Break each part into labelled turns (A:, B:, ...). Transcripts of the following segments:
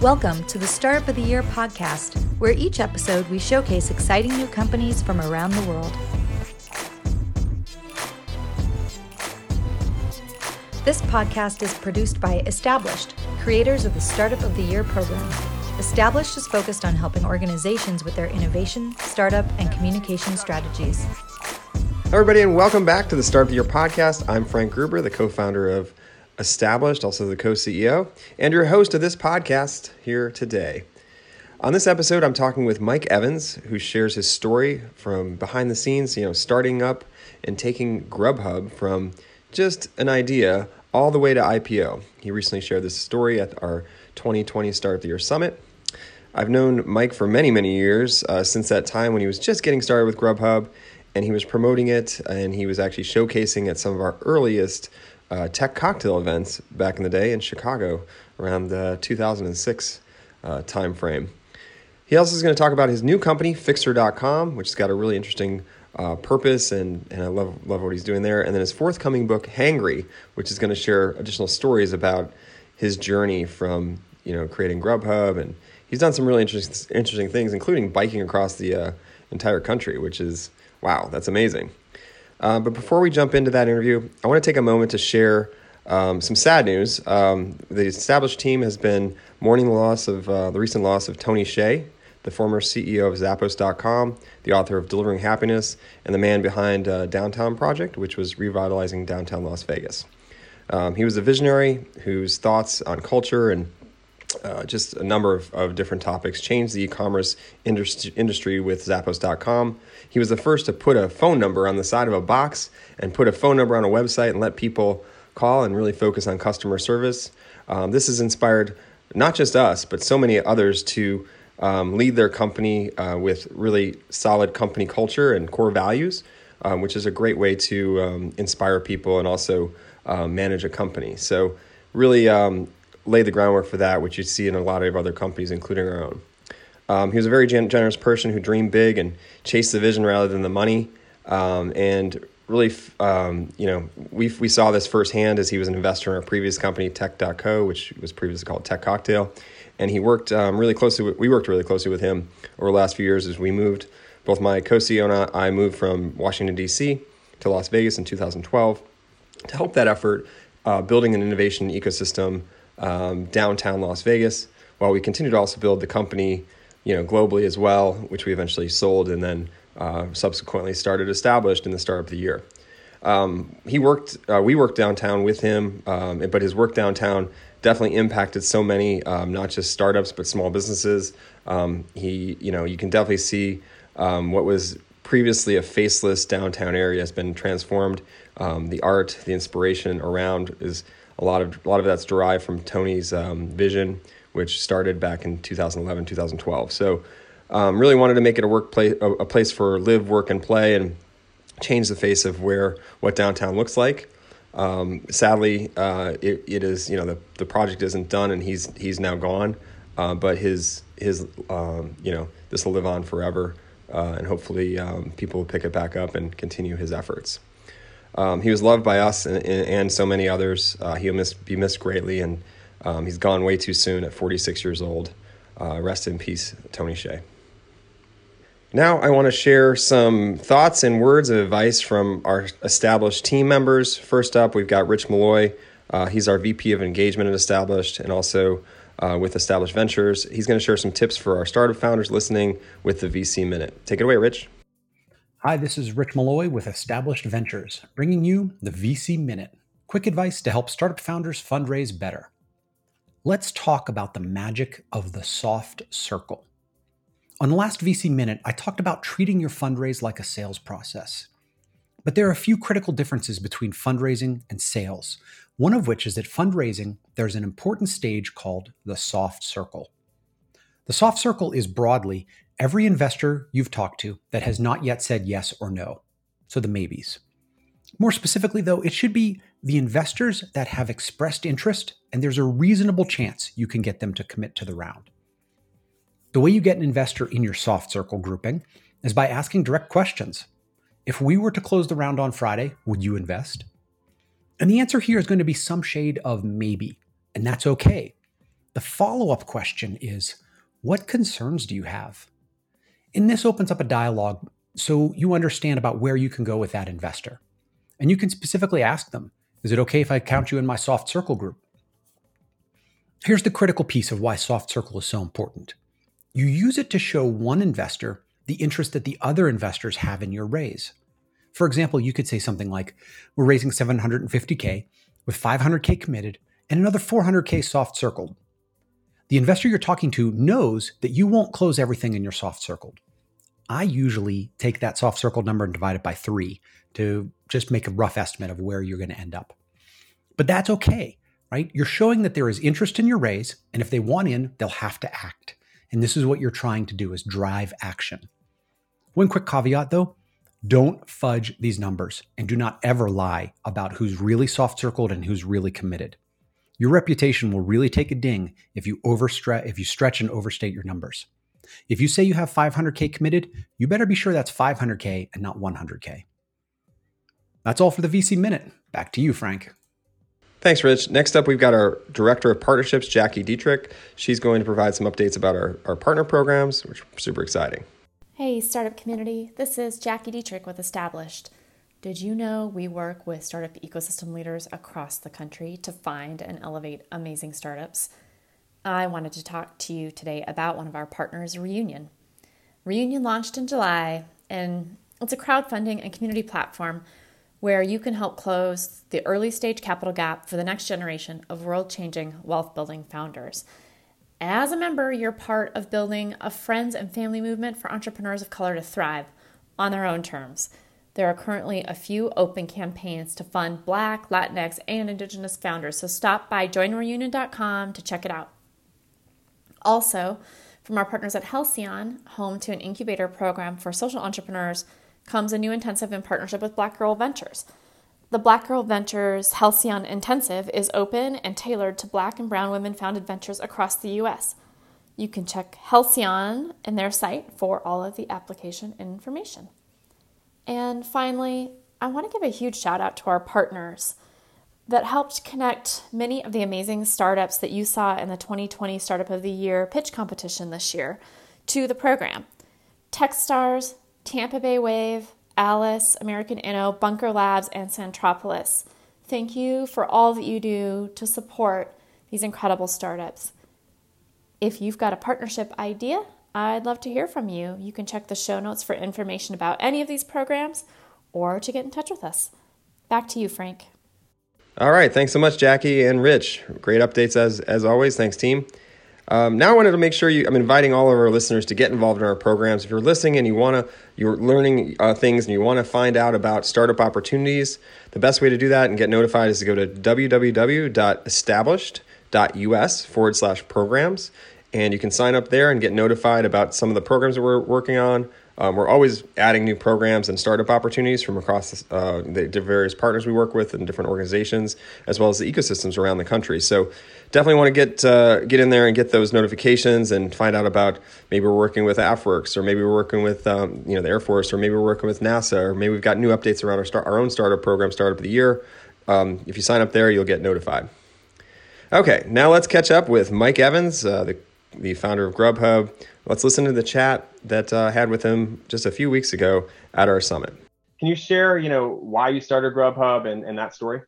A: Welcome to the Startup of the Year podcast, where each episode we showcase exciting new companies from around the world. This podcast is produced by Established, creators of the Startup of the Year program. Established is focused on helping organizations with their innovation, startup, and communication strategies.
B: Everybody, and welcome back to the Startup of the Year podcast. I'm Frank Gruber, the co founder of Established, also the co CEO, and your host of this podcast here today. On this episode, I'm talking with Mike Evans, who shares his story from behind the scenes, you know, starting up and taking Grubhub from just an idea all the way to IPO. He recently shared this story at our 2020 Start of the Year Summit. I've known Mike for many, many years, uh, since that time when he was just getting started with Grubhub and he was promoting it and he was actually showcasing at some of our earliest uh, tech cocktail events back in the day in Chicago around the 2006 uh. He also is going to talk about his new company, Fixer.com, which has got a really interesting uh, purpose, and, and I love, love what he's doing there. And then his forthcoming book, Hangry, which is going to share additional stories about his journey from you know creating Grubhub, and he's done some really interesting interesting things, including biking across the uh, entire country, which is wow, that's amazing. Uh, but before we jump into that interview, I want to take a moment to share um, some sad news. Um, the established team has been mourning the loss of uh, the recent loss of Tony Hsieh, the former CEO of Zappos.com, the author of Delivering Happiness, and the man behind uh, Downtown Project, which was revitalizing downtown Las Vegas. Um, he was a visionary whose thoughts on culture and uh, just a number of, of different topics, changed the e commerce industry, with Zappos.com. He was the first to put a phone number on the side of a box and put a phone number on a website and let people call and really focus on customer service. Um, this has inspired not just us, but so many others to um, lead their company uh, with really solid company culture and core values, um, which is a great way to um, inspire people and also uh, manage a company. So, really um, lay the groundwork for that, which you see in a lot of other companies, including our own. Um, he was a very gen- generous person who dreamed big and chased the vision rather than the money. Um, and really, um, you know, we we saw this firsthand as he was an investor in our previous company, Tech.co, which was previously called Tech Cocktail. And he worked um, really closely. With, we worked really closely with him over the last few years as we moved. Both my co-CEO and I moved from Washington D.C. to Las Vegas in 2012 to help that effort, uh, building an innovation ecosystem um, downtown Las Vegas, while we continue to also build the company, you know, globally as well, which we eventually sold and then uh, subsequently started established in the start of the year. Um, he worked, uh, we worked downtown with him, um, but his work downtown definitely impacted so many, um, not just startups but small businesses. Um, he, you know, you can definitely see um, what was previously a faceless downtown area has been transformed. Um, the art, the inspiration around is a lot of a lot of that's derived from Tony's um, vision, which started back in 2011, 2012. So, um, really wanted to make it a workplace, a, a place for live, work, and play, and change the face of where what downtown looks like. Um, sadly, uh, it, it is you know the, the project isn't done, and he's he's now gone. Uh, but his his um, you know this will live on forever, uh, and hopefully um, people will pick it back up and continue his efforts. Um, he was loved by us and, and so many others. Uh, he'll miss, be missed greatly, and um, he's gone way too soon at 46 years old. Uh, rest in peace, Tony Hsieh. Now, I want to share some thoughts and words of advice from our established team members. First up, we've got Rich Malloy. Uh, he's our VP of Engagement at Established and also uh, with Established Ventures. He's going to share some tips for our startup founders listening with the VC Minute. Take it away, Rich.
C: Hi, this is Rich Malloy with Established Ventures, bringing you the VC Minute quick advice to help startup founders fundraise better. Let's talk about the magic of the soft circle. On the last VC Minute, I talked about treating your fundraise like a sales process. But there are a few critical differences between fundraising and sales, one of which is that fundraising, there's an important stage called the soft circle. The soft circle is broadly every investor you've talked to that has not yet said yes or no. So the maybes. More specifically, though, it should be the investors that have expressed interest, and there's a reasonable chance you can get them to commit to the round. The way you get an investor in your soft circle grouping is by asking direct questions. If we were to close the round on Friday, would you invest? And the answer here is going to be some shade of maybe, and that's okay. The follow up question is what concerns do you have? And this opens up a dialogue so you understand about where you can go with that investor. And you can specifically ask them Is it okay if I count you in my soft circle group? Here's the critical piece of why soft circle is so important you use it to show one investor the interest that the other investors have in your raise. For example, you could say something like, We're raising 750K with 500K committed and another 400K soft circled. The investor you're talking to knows that you won't close everything in your soft circled. I usually take that soft circled number and divide it by three to just make a rough estimate of where you're going to end up. But that's okay, right? You're showing that there is interest in your raise, and if they want in, they'll have to act. And this is what you're trying to do is drive action. One quick caveat though, don't fudge these numbers and do not ever lie about who's really soft circled and who's really committed. Your reputation will really take a ding if you overstretch if you stretch and overstate your numbers. If you say you have 500k committed, you better be sure that's 500k and not 100k. That's all for the VC minute. Back to you, Frank.
B: Thanks, Rich. Next up, we've got our Director of Partnerships, Jackie Dietrich. She's going to provide some updates about our, our partner programs, which are super exciting.
D: Hey, startup community. This is Jackie Dietrich with Established. Did you know we work with startup ecosystem leaders across the country to find and elevate amazing startups? I wanted to talk to you today about one of our partners, Reunion. Reunion launched in July, and it's a crowdfunding and community platform where you can help close the early stage capital gap for the next generation of world changing wealth building founders. As a member, you're part of building a friends and family movement for entrepreneurs of color to thrive on their own terms. There are currently a few open campaigns to fund Black, Latinx, and Indigenous founders, so stop by joinreunion.com to check it out. Also, from our partners at Halcyon, home to an incubator program for social entrepreneurs, comes a new intensive in partnership with Black Girl Ventures. The Black Girl Ventures Halcyon Intensive is open and tailored to Black and Brown women founded ventures across the U.S. You can check Halcyon in their site for all of the application information. And finally, I want to give a huge shout out to our partners that helped connect many of the amazing startups that you saw in the 2020 Startup of the Year pitch competition this year to the program. Techstars, Tampa Bay Wave, Alice, American Inno, Bunker Labs, and Centropolis. Thank you for all that you do to support these incredible startups. If you've got a partnership idea, I'd love to hear from you. You can check the show notes for information about any of these programs or to get in touch with us. Back to you, Frank.
B: All right. Thanks so much, Jackie and Rich. Great updates as, as always. Thanks, team. Um, now I wanted to make sure you, I'm inviting all of our listeners to get involved in our programs. If you're listening and you want to, you're learning uh, things and you want to find out about startup opportunities, the best way to do that and get notified is to go to www.established.us forward slash programs and you can sign up there and get notified about some of the programs that we're working on. Um, we're always adding new programs and startup opportunities from across uh, the various partners we work with and different organizations, as well as the ecosystems around the country. So, definitely want to get uh, get in there and get those notifications and find out about maybe we're working with AFWERX or maybe we're working with um, you know the Air Force or maybe we're working with NASA or maybe we've got new updates around our start, our own startup program, Startup of the Year. Um, if you sign up there, you'll get notified. Okay, now let's catch up with Mike Evans, uh, the the founder of Grubhub. Let's listen to the chat that I uh, had with him just a few weeks ago at our summit.
E: Can you share, you know, why you started Grubhub and, and that story?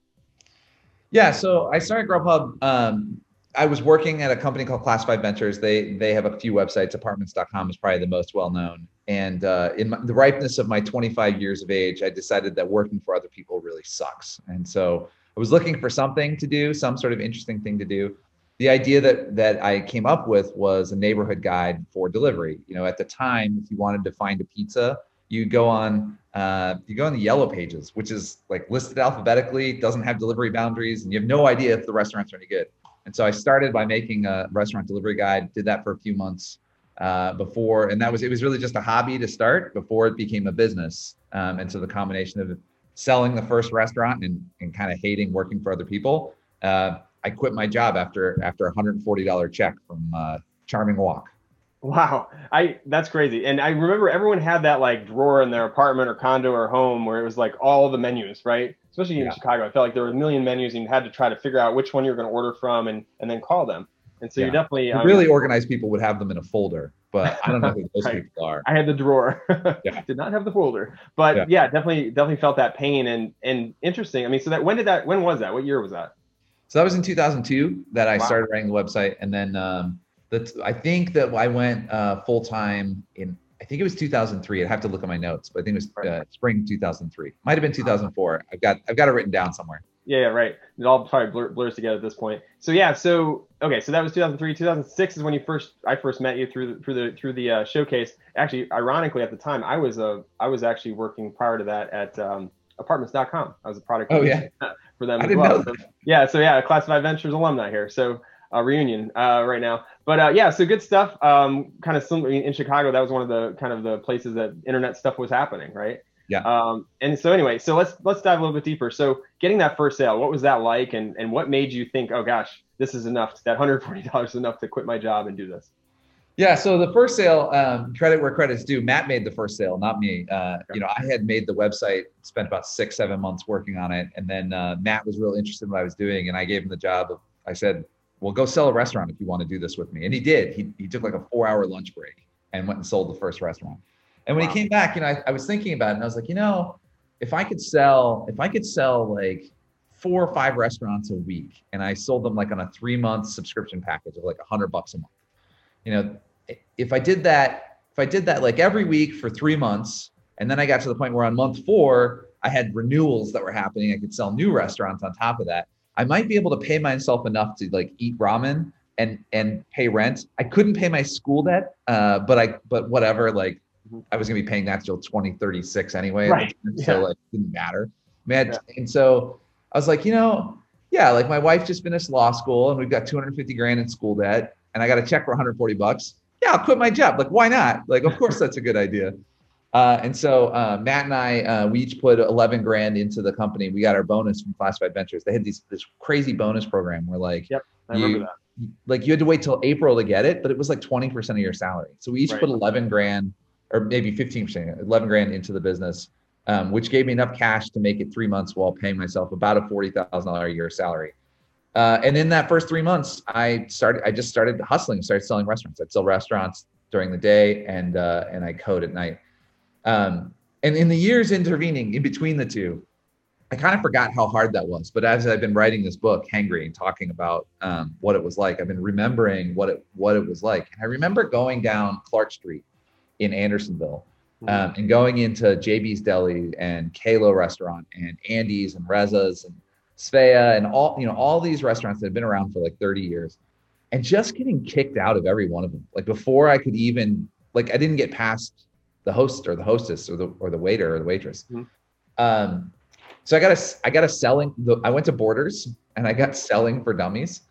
F: Yeah, so I started Grubhub. Um, I was working at a company called Classified Ventures. They they have a few websites. Apartments.com is probably the most well known. And uh, in my, the ripeness of my 25 years of age, I decided that working for other people really sucks. And so I was looking for something to do, some sort of interesting thing to do the idea that that I came up with was a neighborhood guide for delivery. You know, at the time, if you wanted to find a pizza, you go on uh, you go on the yellow pages, which is like listed alphabetically, doesn't have delivery boundaries, and you have no idea if the restaurants are any good. And so I started by making a restaurant delivery guide. Did that for a few months uh, before, and that was it was really just a hobby to start before it became a business. Um, and so the combination of selling the first restaurant and and kind of hating working for other people. Uh, I quit my job after after a hundred and forty dollar check from uh, Charming Wok.
E: Wow, I that's crazy. And I remember everyone had that like drawer in their apartment or condo or home where it was like all the menus, right? Especially in yeah. Chicago, I felt like there were a million menus and you had to try to figure out which one you were going to order from and and then call them. And so
F: Yeah.
E: you're definitely um,
F: really organized people would have them in a folder, but I don't know who those
E: Right.
F: people are.
E: I had the drawer.
F: Yeah.
E: Did not have the folder. But
F: Yeah.
E: yeah. definitely definitely felt that pain and and interesting. I mean, so that when did that when was that? What year was that?
F: So that was in 2002 that I
E: Wow.
F: started writing the website, and then um, that's I think that I went uh, full time in I think it was 2003. I'd have to look at my notes, but I think it was uh, spring 2003. Might have been 2004. I've got I've got it written down somewhere.
E: Yeah, yeah, right. It all probably blur, blurs together at this point. So yeah, so okay, so that was 2003. 2006 is when you first I first met you through the through the through the uh, showcase. Actually, ironically, at the time, I was uh, I was actually working prior to that at um, Apartments.com. I was a product
F: Oh, yeah.
E: for them
F: I
E: as well. So- yeah, so yeah, Classified Ventures alumni here. So uh, reunion uh, right now. But uh, yeah, so good stuff. Um, kind of similar in Chicago. That was one of the kind of the places that internet stuff was happening, right?
F: Yeah.
E: Um, and so anyway, so let's let's dive a little bit deeper. So getting that first sale, what was that like, and and what made you think, oh gosh, this is enough. That hundred forty dollars is enough to quit my job and do this.
F: Yeah. So the first sale, um, credit where credit's due. Matt made the first sale, not me. Uh, you know, I had made the website, spent about six, seven months working on it, and then uh, Matt was real interested in what I was doing, and I gave him the job. Of, I said, "Well, go sell a restaurant if you want to do this with me," and he did. He he took like a four-hour lunch break and went and sold the first restaurant. And when
E: Wow.
F: he came back, you know, I, I was thinking about it, and I was like, you know, if I could sell, if I could sell like four or five restaurants a week, and I sold them like on a three-month subscription package of like a hundred bucks a month, you know, if I did that, if I did that like every week for three months, and then I got to the point where on month four, I had renewals that were happening. I could sell new restaurants on top of that. I might be able to pay myself enough to like eat ramen and and pay rent. I couldn't pay my school debt, uh, but I but whatever. Like
E: Mhm.
F: I was gonna be paying that till 2036 anyway.
E: Right.
F: So
E: Yeah.
F: like it didn't matter. Man, and so I was like, you know, yeah, like my wife just finished law school and we've got 250 grand in school debt and I got a check for 140 bucks. Yeah, I'll quit my job. Like, why not? Like, of course that's a good idea. Uh, and so uh, Matt and I, uh, we each put 11 grand into the company. We got our bonus from Classified Ventures. They had these this crazy bonus program where like,
E: Yep. I remember
F: You-
E: that.
F: like you had to wait till April to get it, but it was like 20% of your salary. So we each
E: Right.
F: put 11 grand or maybe 15%, 11 grand into the business, um, which gave me enough cash to make it three months while paying myself about a $40,000 a year salary. Uh, and in that first three months, I started, I just started hustling, started selling restaurants. I'd sell restaurants during the day and, uh, and I code at night. Um, and in the years intervening in between the two, I kind of forgot how hard that was. But as I've been writing this book, Hangry, and talking about um, what it was like, I've been remembering what it what it was like. And I remember going down Clark Street in Andersonville um, and going into JB's Deli and Calo Restaurant and Andie's and Reza's and Svea and all you know all these restaurants that have been around for like 30 years, and just getting kicked out of every one of them. Like before I could even like I didn't get past the host or the hostess or the or the waiter or the waitress.
E: Mhm.
F: Um, so I got a I got a selling. The, I went to Borders and I got selling for dummies.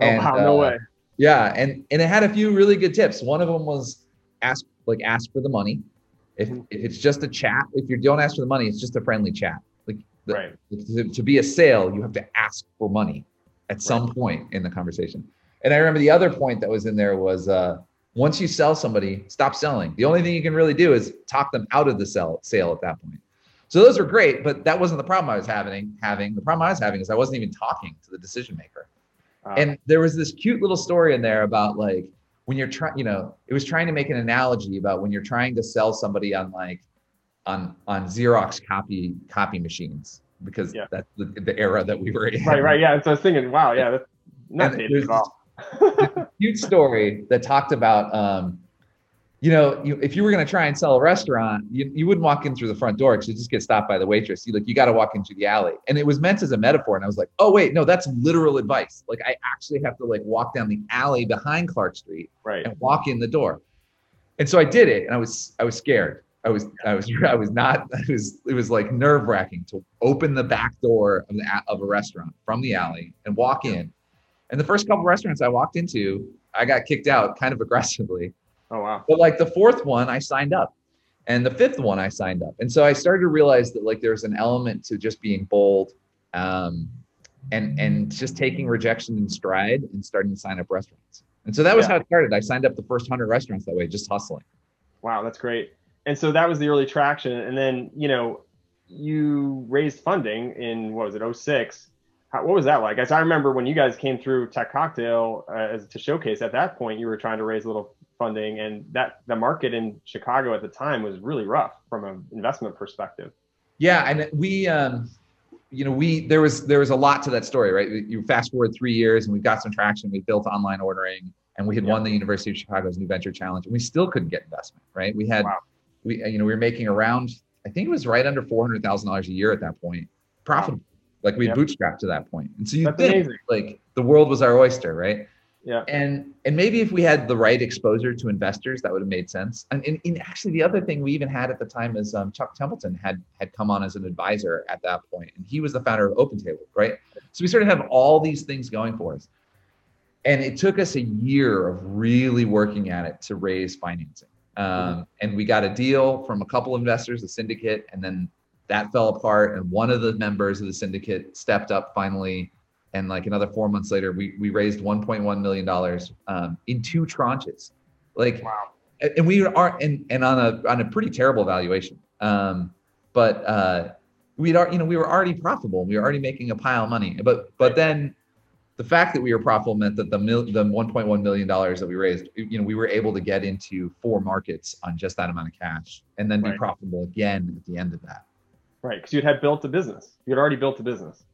E: Oh
F: And,
E: wow, no
F: uh,
E: way.
F: Yeah, and and it had a few really good tips. One of them was ask like ask for the money. If,
E: Mhm.
F: if it's just a chat, if you don't ask for the money, it's just a friendly chat. The,
E: Right.
F: to, to be a sale, you have to ask for money at some point in the conversation. And I remember the other point that was in there was uh, once you sell somebody, stop selling. The only thing you can really do is talk them out of the sell sale at that point. So those were great, but that wasn't the problem I was having. Having the problem I was having is I wasn't even talking to the decision maker.
E: Wow.
F: And there was this cute little story in there about like when you're trying, you know, it was trying to make an analogy about when you're trying to sell somebody on like on on Xerox copy copy machines because
E: Yeah.
F: that's the, the era that we were in.
E: right, right, yeah. So I was thinking, wow, yeah, that's not dated at all.
F: cute story that talked about um, you know, you, if you were going to try and sell a restaurant, you, you wouldn't walk in through the front door because you just get stopped by the waitress. You like you got to walk into the alley, and it was meant as a metaphor. And I was like, oh wait, no, that's literal advice. Like I actually have to like walk down the alley behind Clark Street
E: right.
F: and walk in the door. And so I did it, and I was I was scared. I was I was I was not. It was it was like nerve wracking to open the back door of the of a restaurant from the alley and walk in. And the first couple restaurants I walked into, I got kicked out kind of aggressively.
E: Oh wow.
F: But like the fourth one, I signed up, and the fifth one, I signed up. And so I started to realize that like there's an element to just being bold, um, and and just taking rejection in stride and starting to sign up restaurants. And so that was
E: Yeah.
F: how it started. I signed up the first hundred restaurants that way, just hustling.
E: Wow, that's great. And so that was the early traction. And then, you know, you raised funding in what was it, 06. How, what was that like? As I remember when you guys came through Tech Cocktail uh, as to showcase at that point, you were trying to raise a little funding, and that the market in Chicago at the time was really rough from an investment perspective.
F: Yeah, and we, um, you know, we there was there was a lot to that story, right? You fast forward three years, and we got some traction. We built online ordering, and we had
E: Yeah.
F: won the University of Chicago's New Venture Challenge, and we still couldn't get investment, right? We had,
E: Wow.
F: We you know, we were making around, I think it was right under four hundred thousand dollars a year at that point, profitable. Like we
E: Yep.
F: bootstrapped to that point, and so you
E: That's
F: think
E: amazing.
F: like the world was our oyster, right?
E: Yeah.
F: and and maybe if we had the right exposure to investors that would have made sense and, and, and actually the other thing we even had at the time is um, chuck templeton had had come on as an advisor at that point and he was the founder of opentable right so we sort of have all these things going for us and it took us a year of really working at it to raise financing um, and we got a deal from a couple investors a syndicate and then that fell apart and one of the members of the syndicate stepped up finally and like another four months later we we raised 1.1 million dollars um, in two tranches. Like
E: Wow.
F: and we are and and on a on a pretty terrible valuation. Um but uh we'd you know we were already profitable we were already making a pile of money. But but then the fact that we were profitable meant that the mil, the 1.1 million dollars that we raised you know we were able to get into four markets on just that amount of cash and then be profitable again at the end of that
E: Right, because you had built a business. You had already built a business.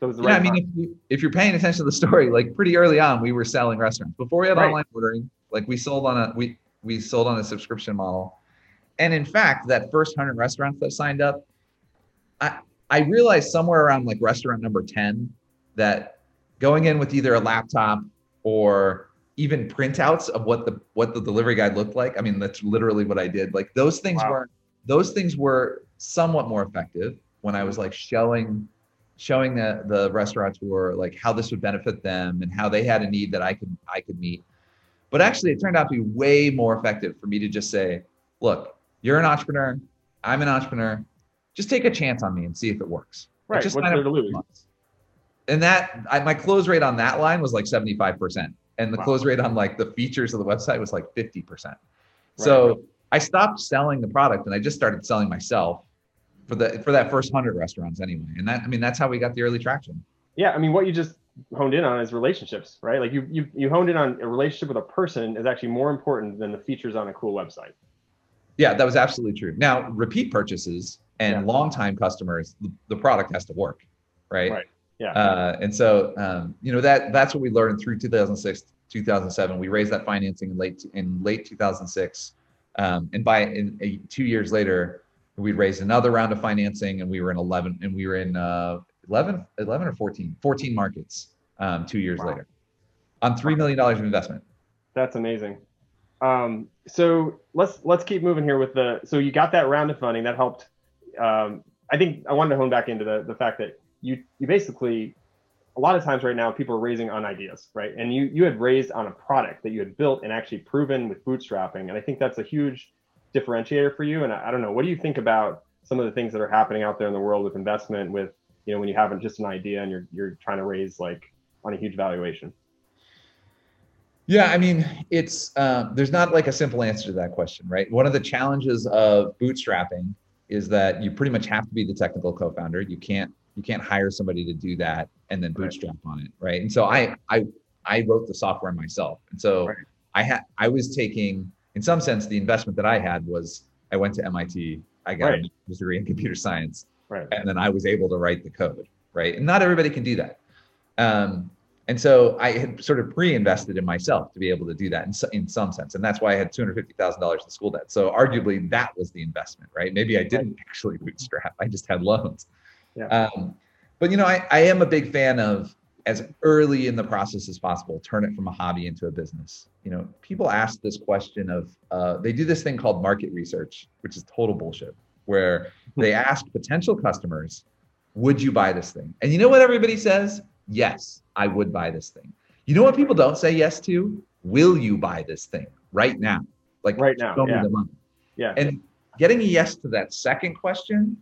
E: So it was the
F: Yeah,
E: right
F: I mean, if, you, if you're paying attention to the story, like pretty early on, we were selling restaurants before we had
E: Right.
F: online ordering. Like we sold on a we we sold on a subscription model, and in fact, that first hundred restaurants that signed up, I I realized somewhere around like restaurant number ten that going in with either a laptop or even printouts of what the what the delivery guide looked like. I mean, that's literally what I did. Like those things
E: Wow.
F: were those things were somewhat more effective when I was like showing showing the the restaurateur like how this would benefit them and how they had a need that I could I could meet. But actually, it turned out to be way more effective for me to just say, "Look, you're an entrepreneur. I'm an entrepreneur. Just take a chance on me and see if it works."
E: Right,
F: just
E: what's there to lose?
F: months. And that I, my close rate on that line was like 75%, and the
E: Wow.
F: close rate on like the features of the website was like 50%. So I stopped selling the product and I just started selling myself for the for that first hundred restaurants anyway. And that I mean that's how we got the early traction.
E: Yeah, I mean, what you just honed in on is relationships, right? Like you you you honed in on a relationship with a person is actually more important than the features on a cool website.
F: Yeah, that was absolutely true. Now repeat purchases and
E: Yeah.
F: longtime customers, the, the product has to work, right?
E: Right. Yeah.
F: Uh, and so um, you know that that's what we learned through 2006, 2007. We raised that financing in late in late 2006, um, and by in, uh, two years later, we raised another round of financing, and we were in 11, and we were in uh, 11, 11 or 14, 14 markets um, two years
E: Wow.
F: later, on three million dollars of investment.
E: That's amazing. Um, so let's let's keep moving here with the. So you got that round of funding that helped. Um, I think I wanted to hone back into the the fact that you you basically a lot of times right now people are raising on ideas, right? And you you had raised on a product that you had built and actually proven with bootstrapping, and I think that's a huge differentiator for you. And I, I don't know, what do you think about some of the things that are happening out there in the world with investment, with you know when you haven't just an idea and you're you're trying to raise like on a huge valuation.
F: Yeah, I mean, it's uh, there's not like a simple answer to that question, right? One of the challenges of bootstrapping is that you pretty much have to be the technical co-founder. You can't you can't hire somebody to do that and then
E: Right.
F: bootstrap on it, right? And so I I I wrote the software myself, and so
E: Right.
F: I had I was taking, in some sense, the investment that I had was I went to MIT, I got
E: Right.
F: a master's degree in computer science,
E: Right.
F: and then I was able to write the code, right? And not everybody can do that. Um, and so I had sort of pre-invested in myself to be able to do that in, so- in some sense. And that's why I had $250,000 in school debt. So arguably that was the investment, right? Maybe I didn't actually bootstrap. I just had loans.
E: Yeah.
F: Um, but you know, I, I am a big fan of as early in the process as possible, turn it from a hobby into a business. You know, people ask this question of, uh, they do this thing called market research, which is total bullshit, where they ask potential customers, would you buy this thing? And you know what everybody says? Yes, I would buy this thing. You know what people don't say yes to? Will you buy this thing right now? Like
E: Right now,
F: show me
E: yeah.
F: the money.
E: Yeah.
F: And getting a yes to that second question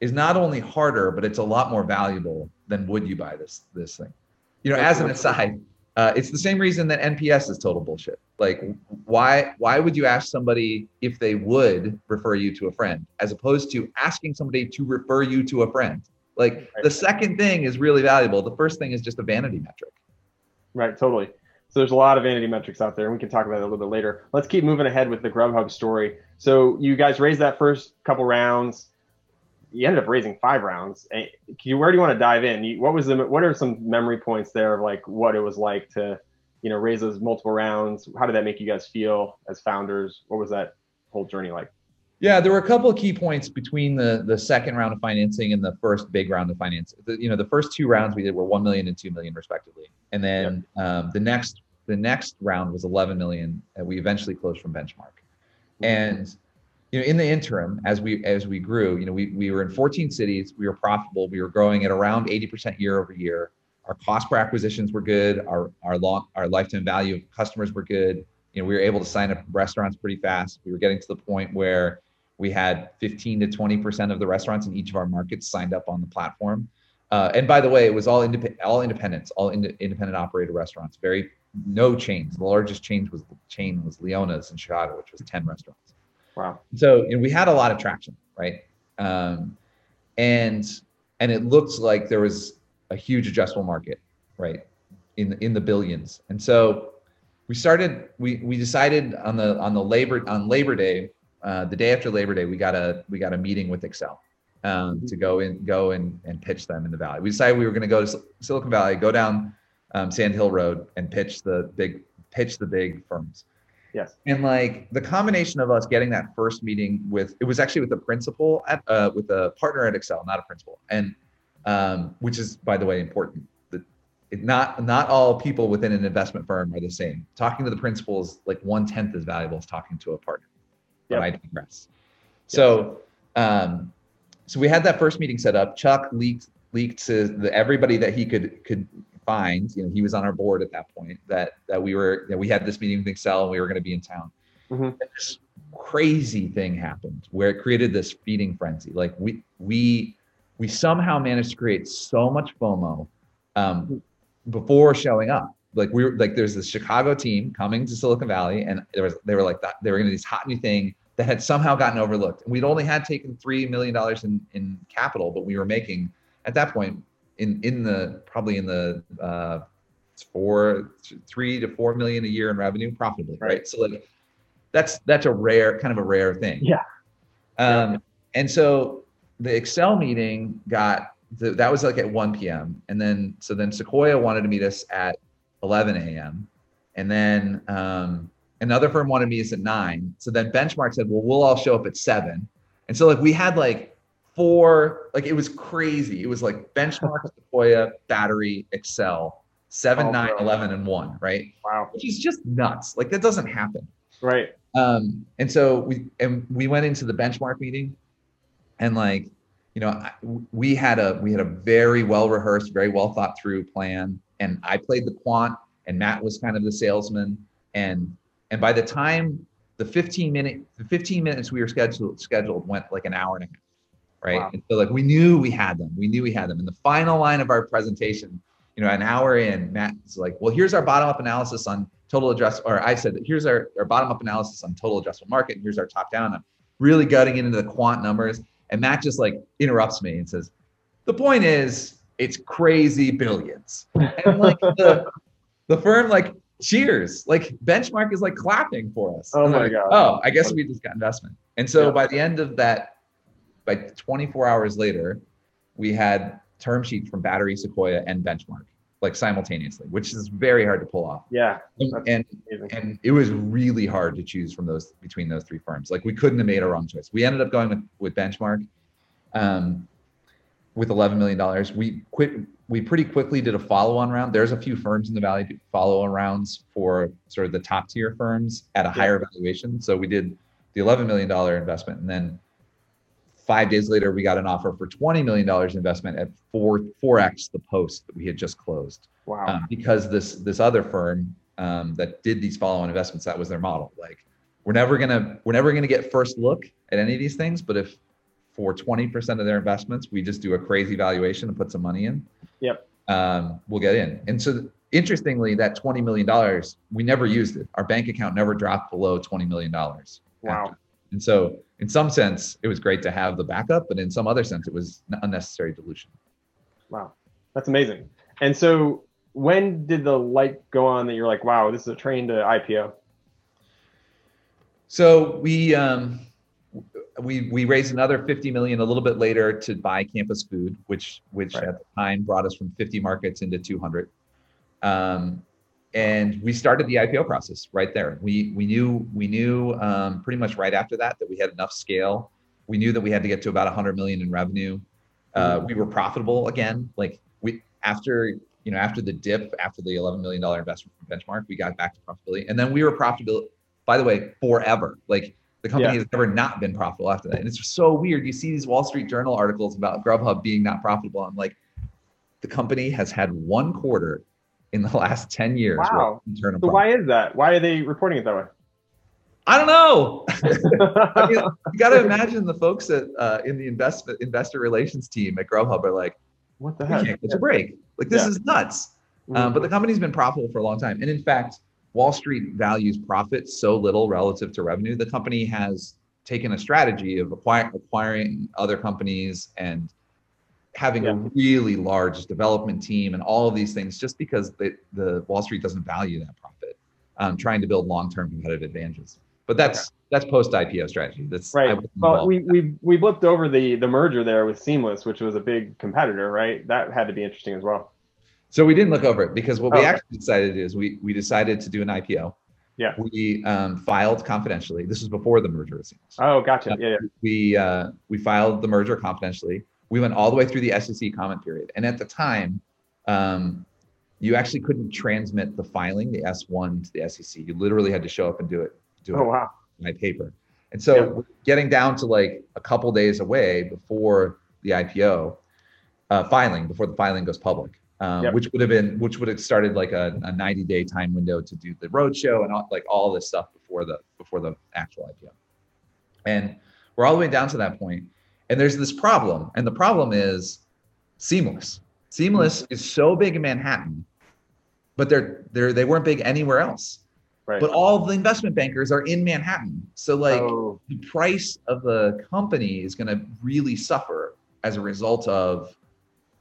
F: is not only harder, but it's a lot more valuable than would you buy this this thing. You know, as an aside, uh, it's the same reason that NPS is total bullshit. Like, why why would you ask somebody if they would refer you to a friend, as opposed to asking somebody to refer you to a friend? Like the second thing is really valuable. The first thing is just a vanity metric.
E: Right, totally. So there's a lot of vanity metrics out there, and we can talk about it a little bit later. Let's keep moving ahead with the Grubhub story. So you guys raised that first couple rounds. You ended up raising five rounds. Eh, can you, where do you want to dive in? You, what was the what are some memory points there of like what it was like to, you know, raise those multiple rounds? How did that make you guys feel as founders? What was that whole journey like?
F: Yeah, there were a couple of key points between the the second round of financing and the first big round of financing. The, you know, the first two rounds we did were one million and two million respectively, and then um, the next the next round was 11 million and we eventually closed from Benchmark. And you know, in the interim, as we as we grew, you know, we we were in 14 cities, we were profitable, we were growing at around 80% year over year. Our cost per acquisitions were good, our our long our lifetime value of customers were good. You know, we were able to sign up restaurants pretty fast. We were getting to the point where we had 15 to 20% of the restaurants in each of our markets signed up on the platform. Uh, and by the way, it was all independent, all independents, all ind- independent operator restaurants. Very no chains. The largest chain was chain was Leona's in Chicago, which was 10 restaurants.
E: Wow.
F: So you know, we had a lot of traction, right? Um, and and it looked like there was a huge addressable market, right, in in the billions. And so we started. We we decided on the on the labor on Labor Day, uh, the day after Labor Day, we got a we got a meeting with Accel um, to go in go and and pitch them in the valley. We decided we were going to go to Silicon Valley, go down um, Sand Hill Road, and pitch the big pitch the big firms.
E: Yes.
F: And like the combination of us getting that first meeting with it was actually with a principal at uh, with a partner at Accel, not a principal, and um, which is by the way important. That it, not not all people within an investment firm are the same. Talking to the principal is like one tenth as valuable as talking to a partner. But
E: Yep.
F: I digress. So um, so we had that first meeting set up. Chuck leaked leaked to the, everybody that he could could find. You know, he was on our board at that point. That that we were that we had this meeting with Accel and we were going to be in town.
E: Mhm.
F: And this crazy thing happened where it created this feeding frenzy. Like we we we somehow managed to create so much FOMO um, before showing up. Like we were like there's this Chicago team coming to Silicon Valley, and there was they were like that they were going to this hot new thing that had somehow gotten overlooked. And we'd only had taken three million dollars in in capital, but we were making at that point in in the probably in the uh, four three to four million a year in revenue profitably, right?
E: Right.
F: So like that's that's a rare kind of a rare thing.
E: Yeah.
F: Um, and so the Accel meeting got the, that was like at 1 p.m. And then so then Sequoia wanted to meet us at 11 a.m. And then um, another firm wanted to meet us at nine. So then Benchmark said, well, we'll all show up at seven. And so like we had like four, like it was crazy. It was like Benchmark, Sequoia, Battery, Accel, seven,
E: Oh,
F: nine,
E: bro.
F: 11, and one, right?
E: Wow.
F: Which is just nuts. Like that doesn't happen.
E: Right.
F: Um, and so we and we went into the benchmark meeting, and like, you know, I, we had a we had a very well rehearsed, very well thought through plan, and I played the quant, and Matt was kind of the salesman, and and by the time the 15 minute the 15 minutes we were scheduled scheduled went like an hour and a half, right?
E: Wow.
F: And so like we knew we had them, we knew we had them. And the final line of our presentation, you know, an hour in, Matt's like, well, here's our bottom up analysis on total address, or I said, here's our, our bottom up analysis on total addressable market, and here's our top down. I'm really gutting into the quant numbers. And Matt just like interrupts me and says, the point is, it's crazy billions. And like the, the firm like cheers, like benchmark is like clapping for us.
E: Oh my
F: like,
E: God.
F: Oh, I guess we just got investment. And so
E: Yeah.
F: by the end of that, by 24 hours later, we had term sheets from Battery, Sequoia, and Benchmark like simultaneously, which is very hard to pull off.
E: Yeah.
F: And and,
E: amazing.
F: and it was really hard to choose from those between those three firms. Like we couldn't have made a wrong choice. We ended up going with with Benchmark, um, with 11 million dollars. We quit. We pretty quickly did a follow-on round. There's a few firms in the valley do follow-on rounds for sort of the top tier firms at a higher valuation. So we did the 11 million dollar investment, and then five days later we got an offer for 20 million dollars investment at four four x the post that we had just closed
E: Wow.
F: um, because this this other firm um, that did these follow-on investments that was their model like we're never gonna we're never gonna get first look at any of these things but if for 20% of their investments we just do a crazy valuation and put some money in
E: Yep.
F: um, we'll get in and so interestingly that 20 million dollars we never used it our bank account never dropped below 20 million dollars
E: Wow.
F: And so in some sense it was great to have the backup but in some other sense it was unnecessary dilution
E: Wow, that's amazing. And so, when did the light go on that you're like, wow, this is a train to IPO?
F: So we um, we we raised another 50 million a little bit later to buy Campus Food, which which
E: Right.
F: at the time brought us from 50 markets into 200. Um, and we started the IPO process right there. We we knew we knew um, pretty much right after that that we had enough scale. We knew that we had to get to about 100 million in revenue. Uh, we were profitable again. Like we after you know after the dip after the 11 million dollar investment from Benchmark, we got back to profitability, and then we were profitable. By the way, forever. Like the company
E: Yeah.
F: has never not been profitable after that. And it's so weird. You see these Wall Street Journal articles about Grubhub being not profitable. I'm like, the company has had one quarter in the last 10 years.
E: Wow.
F: it's
E: So why is that? Why are they reporting it that way?
F: I don't know. I mean, you got to imagine the folks that uh, in the investment investor relations team at Grubhub are like,
E: what the heck?
F: can't catch a break. Like this
E: Yeah.
F: is nuts. Um, but the company's been profitable for a long time. And in fact, Wall Street values profit so little relative to revenue. The company has taken a strategy of acquire, acquiring other companies and having a really large development team and all of these things just because the, the Wall Street doesn't value that profit, um, trying to build long-term competitive advantages. But that's that's post IPO strategy. That's
E: Right. Well, we we we blipped over the the merger there with Seamless, which was a big competitor, right? That had to be interesting as well.
F: So we didn't look over it because what we
E: Oh, okay.
F: actually decided is we we decided to do an IPO.
E: Yeah.
F: We um, filed confidentially. This was before the merger.
E: Oh, gotcha. Yeah, yeah.
F: We uh, we filed the merger confidentially. We went all the way through the SEC comment period, and at the time, um, you actually couldn't transmit the filing, the S1 to the SEC. You literally had to show up and do it. Do
E: Oh
F: it
E: wow.
F: by paper. And so
E: Yeah.
F: getting down to like a couple days away before the IPO uh, filing, before the filing goes public, um,
E: Yep.
F: which would have been, which would have started like a, a 90 day time window to do the roadshow and all, like all this stuff before the before the actual IPO. And we're all the way down to that point, and there's this problem, and the problem is Seamless. Seamless is so big in Manhattan, but they're they're they weren't big anywhere else
E: Right.
F: but all the investment bankers are in Manhattan. So like
E: oh,
F: the price of the company is going to really suffer as a result of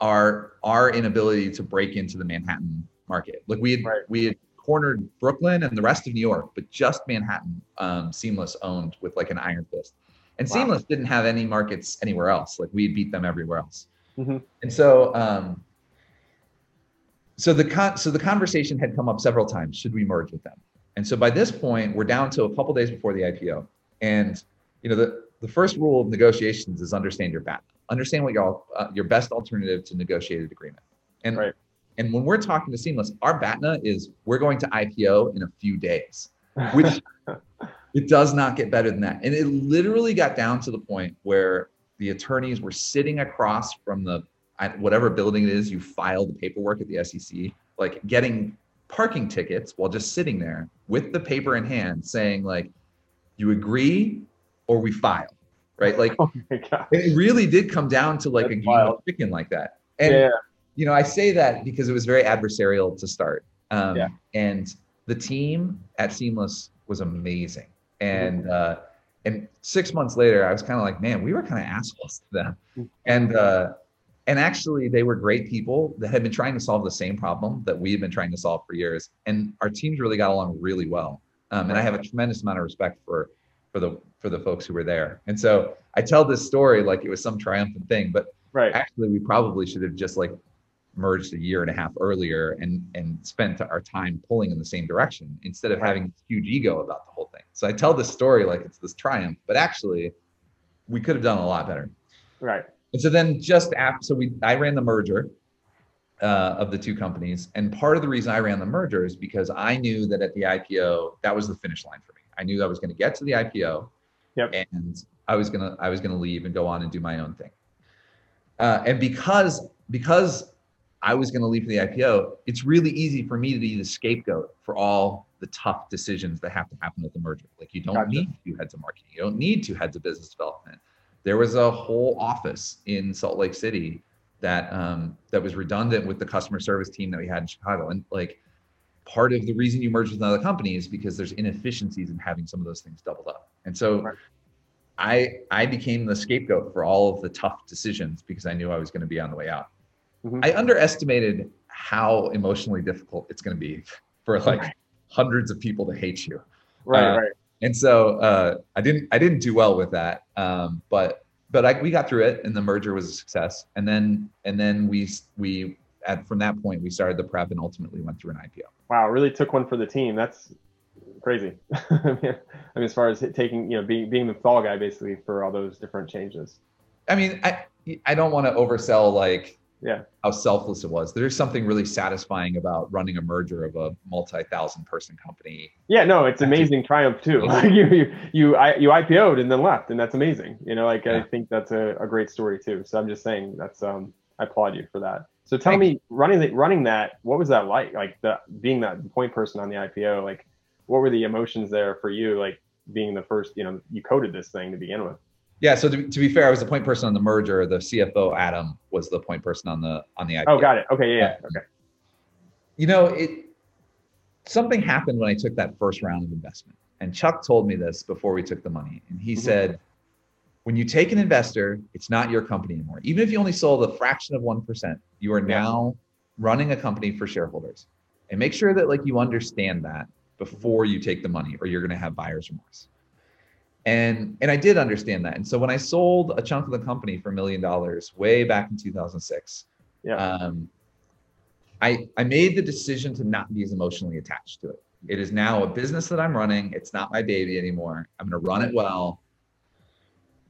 F: our our inability to break into the Manhattan market. Like we had
E: Right.
F: we had cornered Brooklyn and the rest of New York, but just Manhattan um, Seamless owned with like an iron fist. And
E: Wow.
F: Seamless didn't have any markets anywhere else. Like we beat them everywhere else.
E: Mhm.
F: And so um, so the con- so the conversation had come up several times. Should we merge with them? And so by this point, we're down to a couple days before the IPO. And you know, the the first rule of negotiations is understand your BAT. Understand what your uh, your best alternative to negotiated agreement. And
E: Right.
F: and when we're talking to Seamless, our BATNA is we're going to IPO in a few days, which it does not get better than that. And it literally got down to the point where the attorneys were sitting across from the whatever building it is you file the paperwork at the SEC, like getting parking tickets while just sitting there with the paper in hand, saying like, "You agree or we file," right? Like
E: oh
F: it really did come down to like a game
E: wild.
F: of chicken like that. And
E: yeah.
F: you know, I say that because it was very adversarial to start. Um,
E: Yeah.
F: And the team at Seamless was amazing. And
E: Mm-hmm.
F: uh, and six months later, I was kind of like, man, we were kind of assholes to them.
E: Mm-hmm.
F: And uh, and actually, they were great people that had been trying to solve the same problem that we had been trying to solve for years. And our teams really got along really well. Um, and I have a tremendous amount of respect for for the for the folks who were there. And so I tell this story like it was some triumphant thing, but
E: Right.
F: actually we probably should have just like merged a year and a half earlier and and spent our time pulling in the same direction instead of having this huge ego about the whole thing. So i tell this story like it's this triumph but actually we could have done a lot better.
E: Right.
F: and so then just after so we i ran the merger uh, of the two companies. And part of the reason i ran the merger is because i knew that at the ipo that was the finish line for me. I knew i was going to get to the ipo
E: Yep.
F: and i was going to i was going to leave and go on and do my own thing. Uh, and because because I was going to leave for the IPO, it's really easy for me to be the scapegoat for all the tough decisions that have to happen with the merger. Like you don't
E: Gotcha.
F: need two heads of marketing, you don't need two heads of business development. There was a whole office in Salt Lake City that um, that was redundant with the customer service team that we had in Chicago, and like part of the reason you merge with another company is because there's inefficiencies in having some of those things doubled up. And so
E: Right.
F: I I became the scapegoat for all of the tough decisions because I knew I was going to be on the way out.
E: Mhm.
F: I underestimated how emotionally difficult it's going to be for like hundreds of people to hate you.
E: Right,
F: Uh,
E: right.
F: And so uh, I didn't I didn't do well with that. Um, but but I, we got through it, and the merger was a success. And then and then we we at from that point we started the prep and ultimately went through an IPO.
E: Wow, really took one for the team. That's crazy. I mean, as far as taking, you know, being being the fall guy basically for all those different changes.
F: I mean, I I don't want to oversell like
E: Yeah.
F: how selfless it was. There's something really satisfying about running a merger of a multi-thousand person company.
E: Yeah, no, it's amazing triumph too. Like you, you, you, I, you IPO'd and then left, and that's amazing. You know, like I think that's a, a great story too. So I'm just saying that's um, I applaud you for that. So tell
F: Thank
E: me, running the, running that, what was that like? Like the being that point person on the IPO, like what were the emotions there for you? Like being the first, you know, you coded this thing to begin with.
F: Yeah. So to, to be fair, I was the point person on the merger. The CFO Adam was the point person on the on the IPO.
E: Oh, got it. Okay, yeah, yeah. okay.
F: you know, it something happened when I took that first round of investment. And Chuck told me this before we took the money. And he
E: Mhm.
F: said, when you take an investor, it's not your company anymore. Even if you only sold a fraction of 1%, you are
E: Yeah.
F: now running a company for shareholders. And make sure that like you understand that before you take the money or you're going to have buyer's remorse. And and I did understand that. And so when I sold a chunk of the company for a million dollars way back in 2006,
E: Yeah.
F: um, I I made the decision to not be as emotionally attached to it. It is now a business that I'm running. It's not my baby anymore. I'm going to run it well.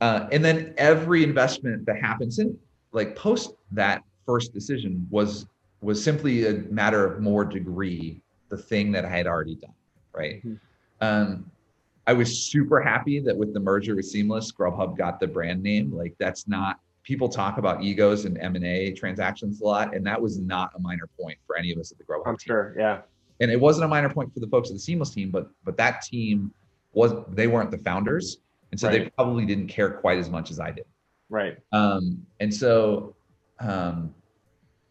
F: Uh, and then every investment that happens in like post that first decision was was simply a matter of more degree the thing that I had already done. Right.
E: Mhm.
F: Um, I was super happy that with the merger with Seamless, Grubhub got the brand name. Like that's not people talk about egos and M and A transactions a lot, and that was not a minor point for any of us at the Grubhub
E: I'm
F: team
E: sure. Yeah.
F: and it wasn't a minor point for the folks at the Seamless team, but but that team was they weren't the founders, and so they probably didn't care quite as much as I did.
E: Right.
F: Um, and so, um,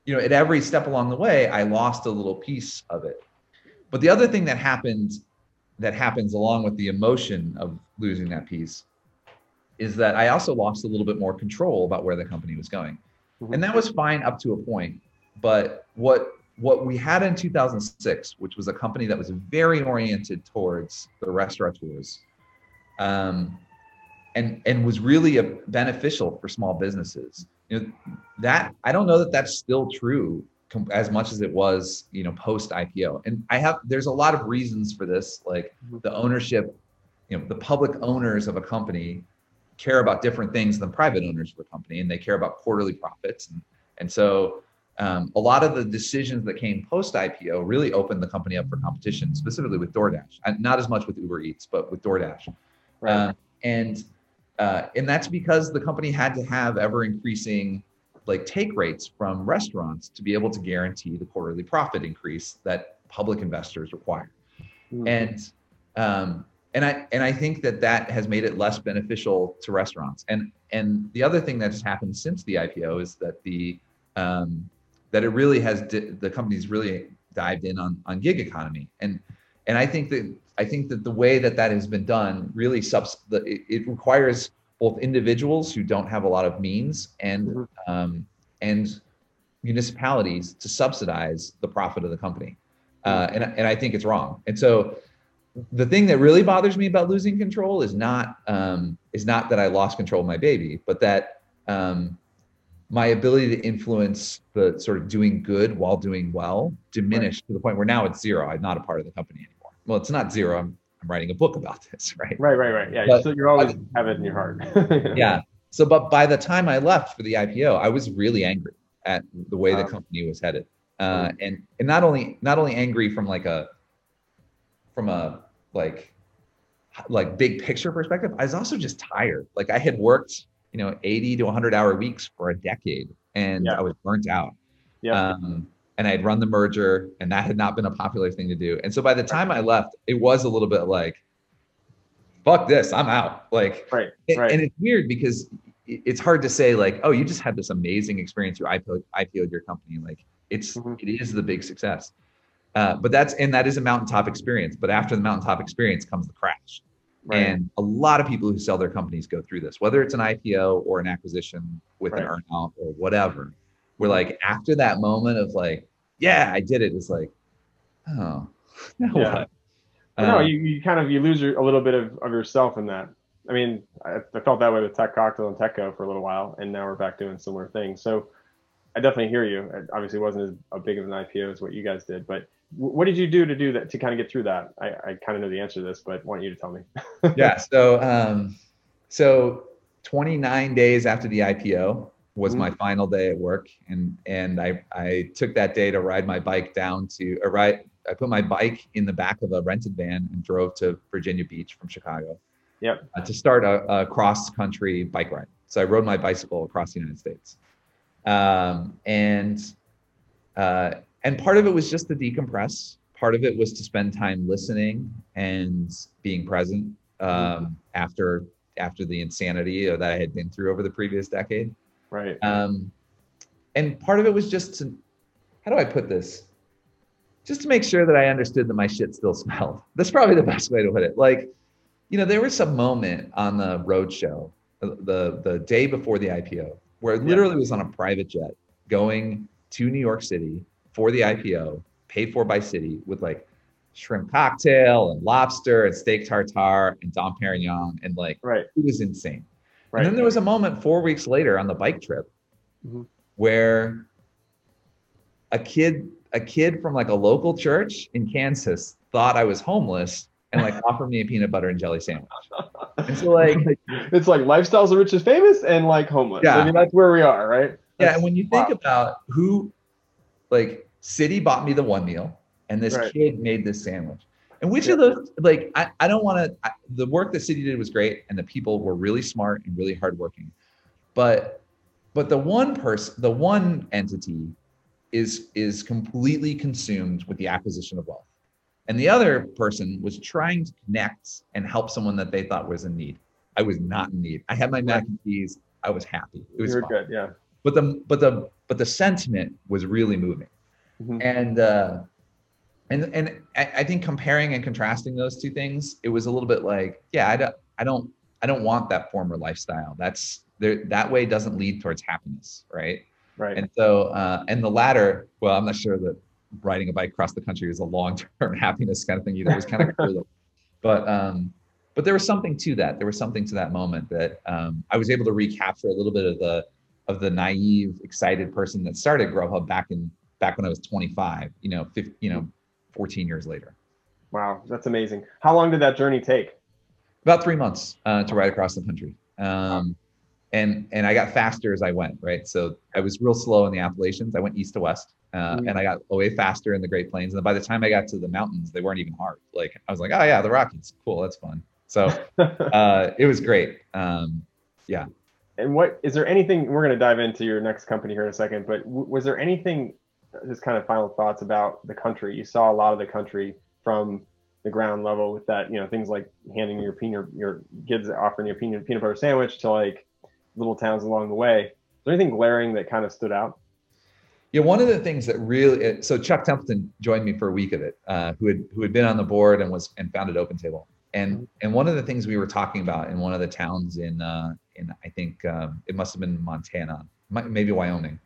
F: you know, at every step along the way, I lost a little piece of it. But the other thing that happened, that happens along with the emotion of losing that piece, is that I also lost a little bit more control about where the company was going
E: Mhm.
F: and that was fine up to a point but what what we had in 2006 which was a company that was very oriented towards the restaurateurs um, and and was really a beneficial for small businesses you know that i don't know that that's still true as much as it was you know post ipo and i have there's a lot of reasons for this like the ownership you know the public owners of a company care about different things than private owners of a company and they care about quarterly profits and, and so um, a lot of the decisions that came post IPO really opened the company up for competition, specifically with DoorDash, and not as much with Uber Eats, but with DoorDash.
E: Right.
F: Uh, and uh, and that's because the company had to have ever increasing like take rates from restaurants to be able to guarantee the quarterly profit increase that public investors require
E: Mhm.
F: and um, and I and I think that that has made it less beneficial to restaurants. And and the other thing that's happened since the IPO is that the um, that it really has di- the company's really dived in on on gig economy. And and I think that I think that the way that that has been done really subs the, it, it requires both individuals who don't have a lot of means and
E: Mhm.
F: um, and municipalities to subsidize the profit of the company. Uh, and, and I think it's wrong. And so the thing that really bothers me about losing control is not um, is not that I lost control of my baby, but that um, my ability to influence the sort of doing good while doing well diminished to the point where now it's zero. I'm not a part of the company anymore. Well, it's not zero. I'm, I'm writing a book about this, right?
E: Right. Right. Right. Yeah.
F: But-
E: so you always have it in your heart.
F: Yeah. So, but by the time I left for the IPO, I was really angry at the way the company was headed, uh, and and not only not only angry from like a from a like like big picture perspective, I was also just tired. Like I had worked, you know, 80 to 100 hour weeks for a decade, and
E: Yeah.
F: I was burnt out.
E: Yeah.
F: Um, and I had run the merger, and that had not been a popular thing to do. And so by the time I left, it was a little bit like, "Fuck this, I'm out." Like,
E: right.
F: and,
E: Right.
F: and it's weird because it's hard to say like, oh, you just had this amazing experience. You IPO, IPO'd your company. Like it's,
E: Mhm.
F: it is the big success. Uh, but that's, and that is a mountaintop experience. But after the mountaintop experience comes the crash.
E: Right.
F: And a lot of people who sell their companies go through this, whether it's an IPO or an acquisition with an earnout or whatever. We're like after that moment of like, yeah, I did it, it's like, oh, now
E: Yeah.
F: what?
E: no,
F: Um,
E: you, you kind of you lose your, a little bit of, of yourself in that. I mean, I, I felt that way with Tech Cocktail and Tech.co for a little while, and now we're back doing similar things. So I definitely hear you. It obviously wasn't as a big of an IPO as what you guys did, but w- what did you do to do that to kind of get through that? I, I kind of know the answer to this, but want you to tell me.
F: yeah. So, um, so 29 days after the IPO was my final day at work, and and I I took that day to ride my bike down to or ride. I put my bike in the back of a rented van and drove to Virginia Beach from Chicago.
E: Yep.
F: Uh, to start a, a cross country bike ride. So I rode my bicycle across the United States, um, and uh, and part of it was just to decompress. Part of it was to spend time listening and being present um, after after the insanity that I had been through over the previous decade.
E: Right.
F: Um, and part of it was just to, how do I put this? Just to make sure that I understood that my shit still smelled. That's probably the best way to put it. Like, you know, there was some moment on the road show, the the, the day before the IPO, where it literally was on a private jet going to New York City for the IPO, paid for by Citi, with like shrimp cocktail and lobster and steak tartare and Dom Perignon, and like
E: right.
F: it was insane.
E: Right.
F: And then there was a moment four weeks later on the bike trip
E: Mhm.
F: where a kid, a kid from like a local church in Kansas thought I was homeless and like offered me a peanut butter and jelly sandwich. And so like,
E: it's like lifestyles of rich is famous and like homeless.
F: Yeah.
E: I mean, that's where we are, right?
F: yeah,
E: That's-
F: and when you think
E: wow.
F: about who, like, Citi bought me the one meal, and this
E: Right.
F: kid made this sandwich. And which
E: Yeah.
F: of those, like, I, I don't want to. The work that Citi did was great, and the people were really smart and really hardworking, but, but the one person, the one entity, is is completely consumed with the acquisition of wealth, and the other person was trying to connect and help someone that they thought was in need. I was not in need. I had my mac and cheese. I was happy. It was
E: good. Yeah.
F: but the but the but the sentiment was really moving
E: Mhm.
F: and uh and and I, I think comparing and contrasting those two things it was a little bit like yeah i don't i don't i don't want that former lifestyle. That's there that way doesn't lead towards happiness right?
E: Right.
F: and so uh and the latter well i'm not sure that riding a bike across the country is a long-term happiness kind of thing either. It was kind of cool. But um but there was something to that. There was something to that moment that um i was able to recapture a little bit of the of the naive excited person that started grubhub back in back when i was 25 you know 50, you know 14 years later
E: wow. That's amazing. How long did that journey take?
F: about three months uh, to ride across the country um, and and i got faster as i went right so i was real slow in the appalachians i went east to west uh,
E: Mm.
F: and i got way faster in the great plains and by the time i got to the mountains they weren't even hard like i was like oh yeah the rockies cool that's fun so uh, it was great um, yeah.
E: and what is there anything we're going to dive into your next company here in a second but w- was there anything just kind of final thoughts about the country. You saw a lot of the country from the ground level with that you know things like handing your peanut your kids offering you a peanut, peanut butter sandwich to like little towns along the way. Is there anything glaring that kind of stood out?
F: Yeah, one of the things that really so Chuck Templeton joined me for a week of it, uh, who had who had been on the board and was and founded Open Table. And and one of the things we were talking about in one of the towns in uh, in I think um, it must have been Montana, maybe Wyoming,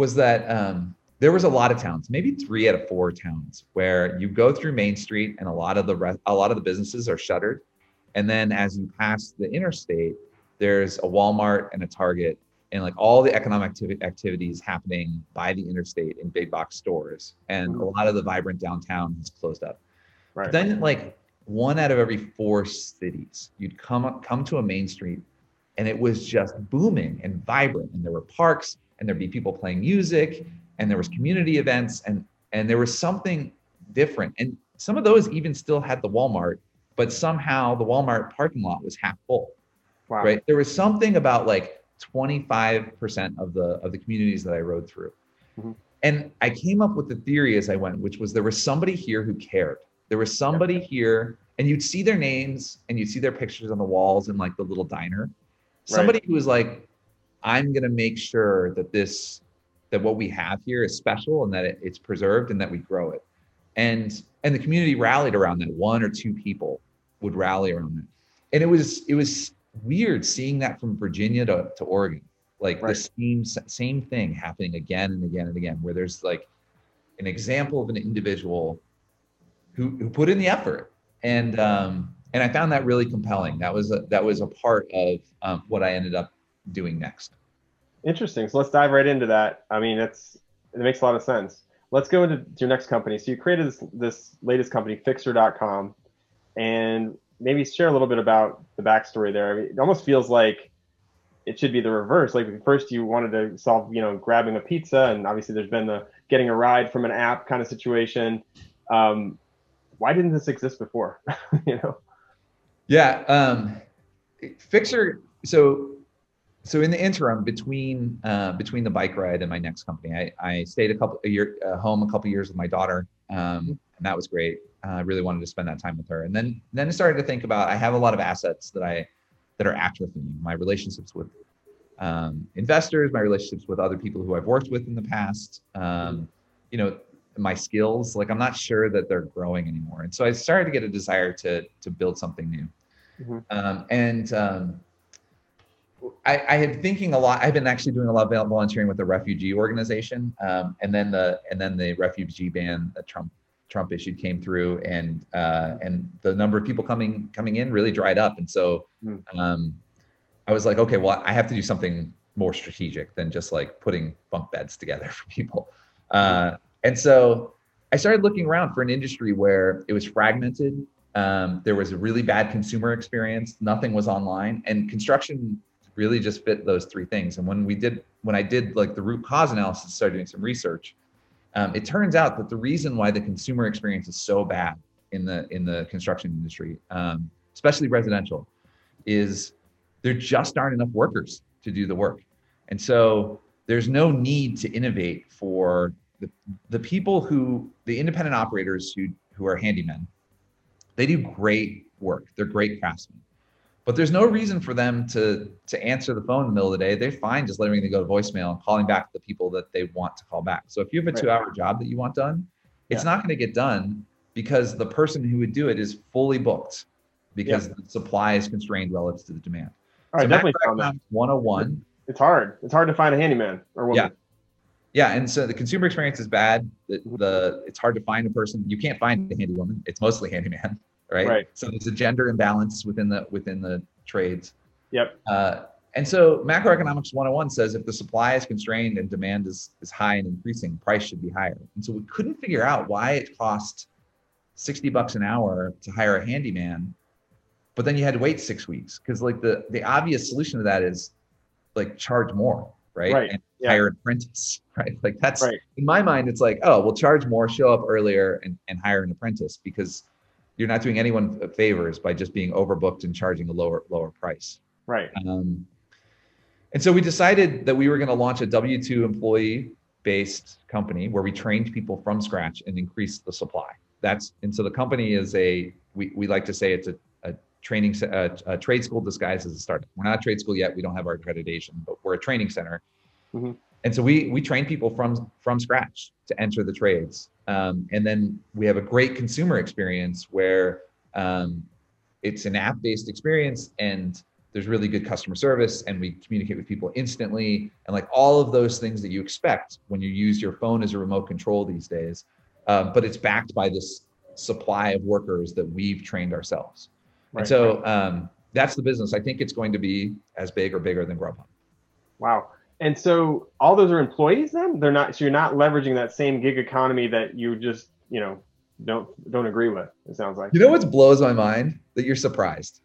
F: was that um, there was a lot of towns, maybe three out of four towns, where you go through Main Street and a lot of the re- a lot of the businesses are shuttered, and then as you pass the interstate, there's a Walmart and a Target and like all the economic activi- activities happening by the interstate in big box stores. And a lot of the vibrant downtown has closed up.
E: Right.
F: but then like one out of every four cities you'd come up come to a main street and it was just booming and vibrant and there were parks and there'd be people playing music and there was community events and and there was something different. And some of those even still had the walmart but somehow the walmart parking lot was half full.
E: Wow.
F: Right? There was something about like 25% of the of the communities that i rode through.
E: Mhm.
F: and i came up with the theory as i went which was there was somebody here who cared. There was somebody here and you'd see their names and you'd see their pictures on the walls in like the little diner. Somebody who was like i'm going to make sure that this that what we have here is special and that it, it's preserved and that we grow it. And and the community rallied around that. One or two people would rally around it. And it was it was weird seeing that from virginia to, to oregon. Like
E: Right.
F: the same same thing happening again and again and again, where there's like an example of an individual who who put in the effort, and um, and I found that really compelling. That was a, that was a part of um, what I ended up doing next.
E: Interesting. So let's dive right into that. I mean, it's it makes a lot of sense. Let's go into your next company. So you created this this latest company, Fixer.com, and maybe share a little bit about the backstory there. I mean, it almost feels like it should be the reverse. Like first you wanted to solve, you know, grabbing a pizza, and obviously there's been the getting a ride from an app kind of situation. Um, why didn't this exist before? you know.
F: Yeah, um, Fixer. So, so in the interim between uh, between the bike ride and my next company, I, I stayed a couple a year uh, home a couple years with my daughter, um, and that was great. Uh, I really wanted to spend that time with her, and then then I started to think about I have a lot of assets that I that are active atrophying. My relationships with um, investors, my relationships with other people who I've worked with in the past. Um, you know, my skills. Like I'm not sure that they're growing anymore, and so I started to get a desire to to build something new.
E: Mhm.
F: Um, and um, I, I had thinking a lot. I've been actually doing a lot of volunteering with the refugee organization, um, and then the and then the refugee ban that Trump Trump issued came through, and uh, and the number of people coming coming in really dried up, and so
E: Mm.
F: um, I was like, okay, well, I have to do something more strategic than just like putting bunk beds together for people. Uh, and so I started looking around for an industry where it was fragmented. Um, there was a really bad consumer experience. Nothing was online, and construction really just fit those three things. And when we did, when I did like the root cause analysis, started doing some research, um, it turns out that the reason why the consumer experience is so bad in the in the construction industry, um, especially residential, is there just aren't enough workers to do the work. And so there's no need to innovate for the, the people who, the independent operators who, who are handymen. They do great work. They're great craftsmen. But there's no reason for them to, to answer the phone in the middle of the day. They're fine just letting it go to voicemail and calling back the people that they want to call back. So if you have a
E: Right.
F: two hour job that you want done, it's
E: Yeah.
F: not going to get done because the person who would do it is fully booked because the supply is constrained relative to the demand.
E: All right,
F: So
E: definitely found that.
F: macroeconomics 101.
E: It's hard. It's hard to find a handyman or woman.
F: Yeah. Yeah, and so the consumer experience is bad. The, the it's hard to find a person. You can't find a handy woman. It's mostly handyman, right?
E: Right.
F: So there's a gender imbalance within the within the trades.
E: Yep.
F: Uh, and so macroeconomics 101 says if the supply is constrained and demand is is high and increasing, price should be higher. And so we couldn't figure out why it cost 60 bucks an hour to hire a handyman, but then you had to wait six weeks because like the the obvious solution to that is like charge more, right?
E: Right.
F: And
E: Yeah.
F: hire an apprentice, right? Like that's
E: Right.
F: in my mind, it's like, oh, we'll charge more, show up earlier, and, and hire an apprentice because you're not doing anyone favors by just being overbooked and charging a lower lower price.
E: Right.
F: Um, and so we decided that we were going to launch a W two employee based company where we trained people from scratch and increased the supply. That's and so the company is a we, we like to say it's a, a training a, a trade school disguised as a startup. We're not a trade school yet. We don't have our accreditation, but we're a training center.
E: Mhm.
F: And so we we train people from from scratch to enter the trades. Um, and then we have a great consumer experience where um, it's an app based experience and there's really good customer service and we communicate with people instantly and like all of those things that you expect when you use your phone as a remote control these days um, but it's backed by this supply of workers that we've trained ourselves
E: Right.
F: and so um, that's the business i think it's going to be as big or bigger than grubhub
E: Wow. And so all those are employees then? They're not so you're not leveraging that same gig economy that you just, you know, don't don't agree with, it sounds like.
F: you know what blows my mind that you're surprised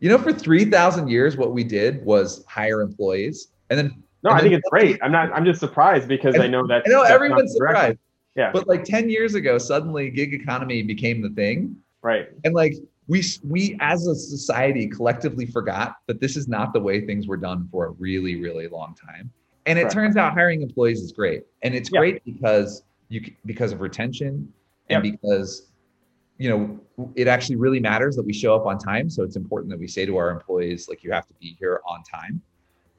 F: you know for 3000 years what we did was hire employees and then
E: no,
F: and
E: I think it's great. I'm not I'm just surprised because I know that
F: I know everyone's surprised.
E: Yeah.
F: But like 10 years ago, suddenly gig economy became the thing.
E: Right.
F: And like we we as a society collectively forgot that this is not the way things were done for a really, really long time. And it
E: Correct.
F: turns out hiring employees is great. And it's
E: Yeah.
F: great because you because of retention and
E: Yep.
F: because you know it actually really matters that we show up on time. So it's important that we say to our employees, like you have to be here on time.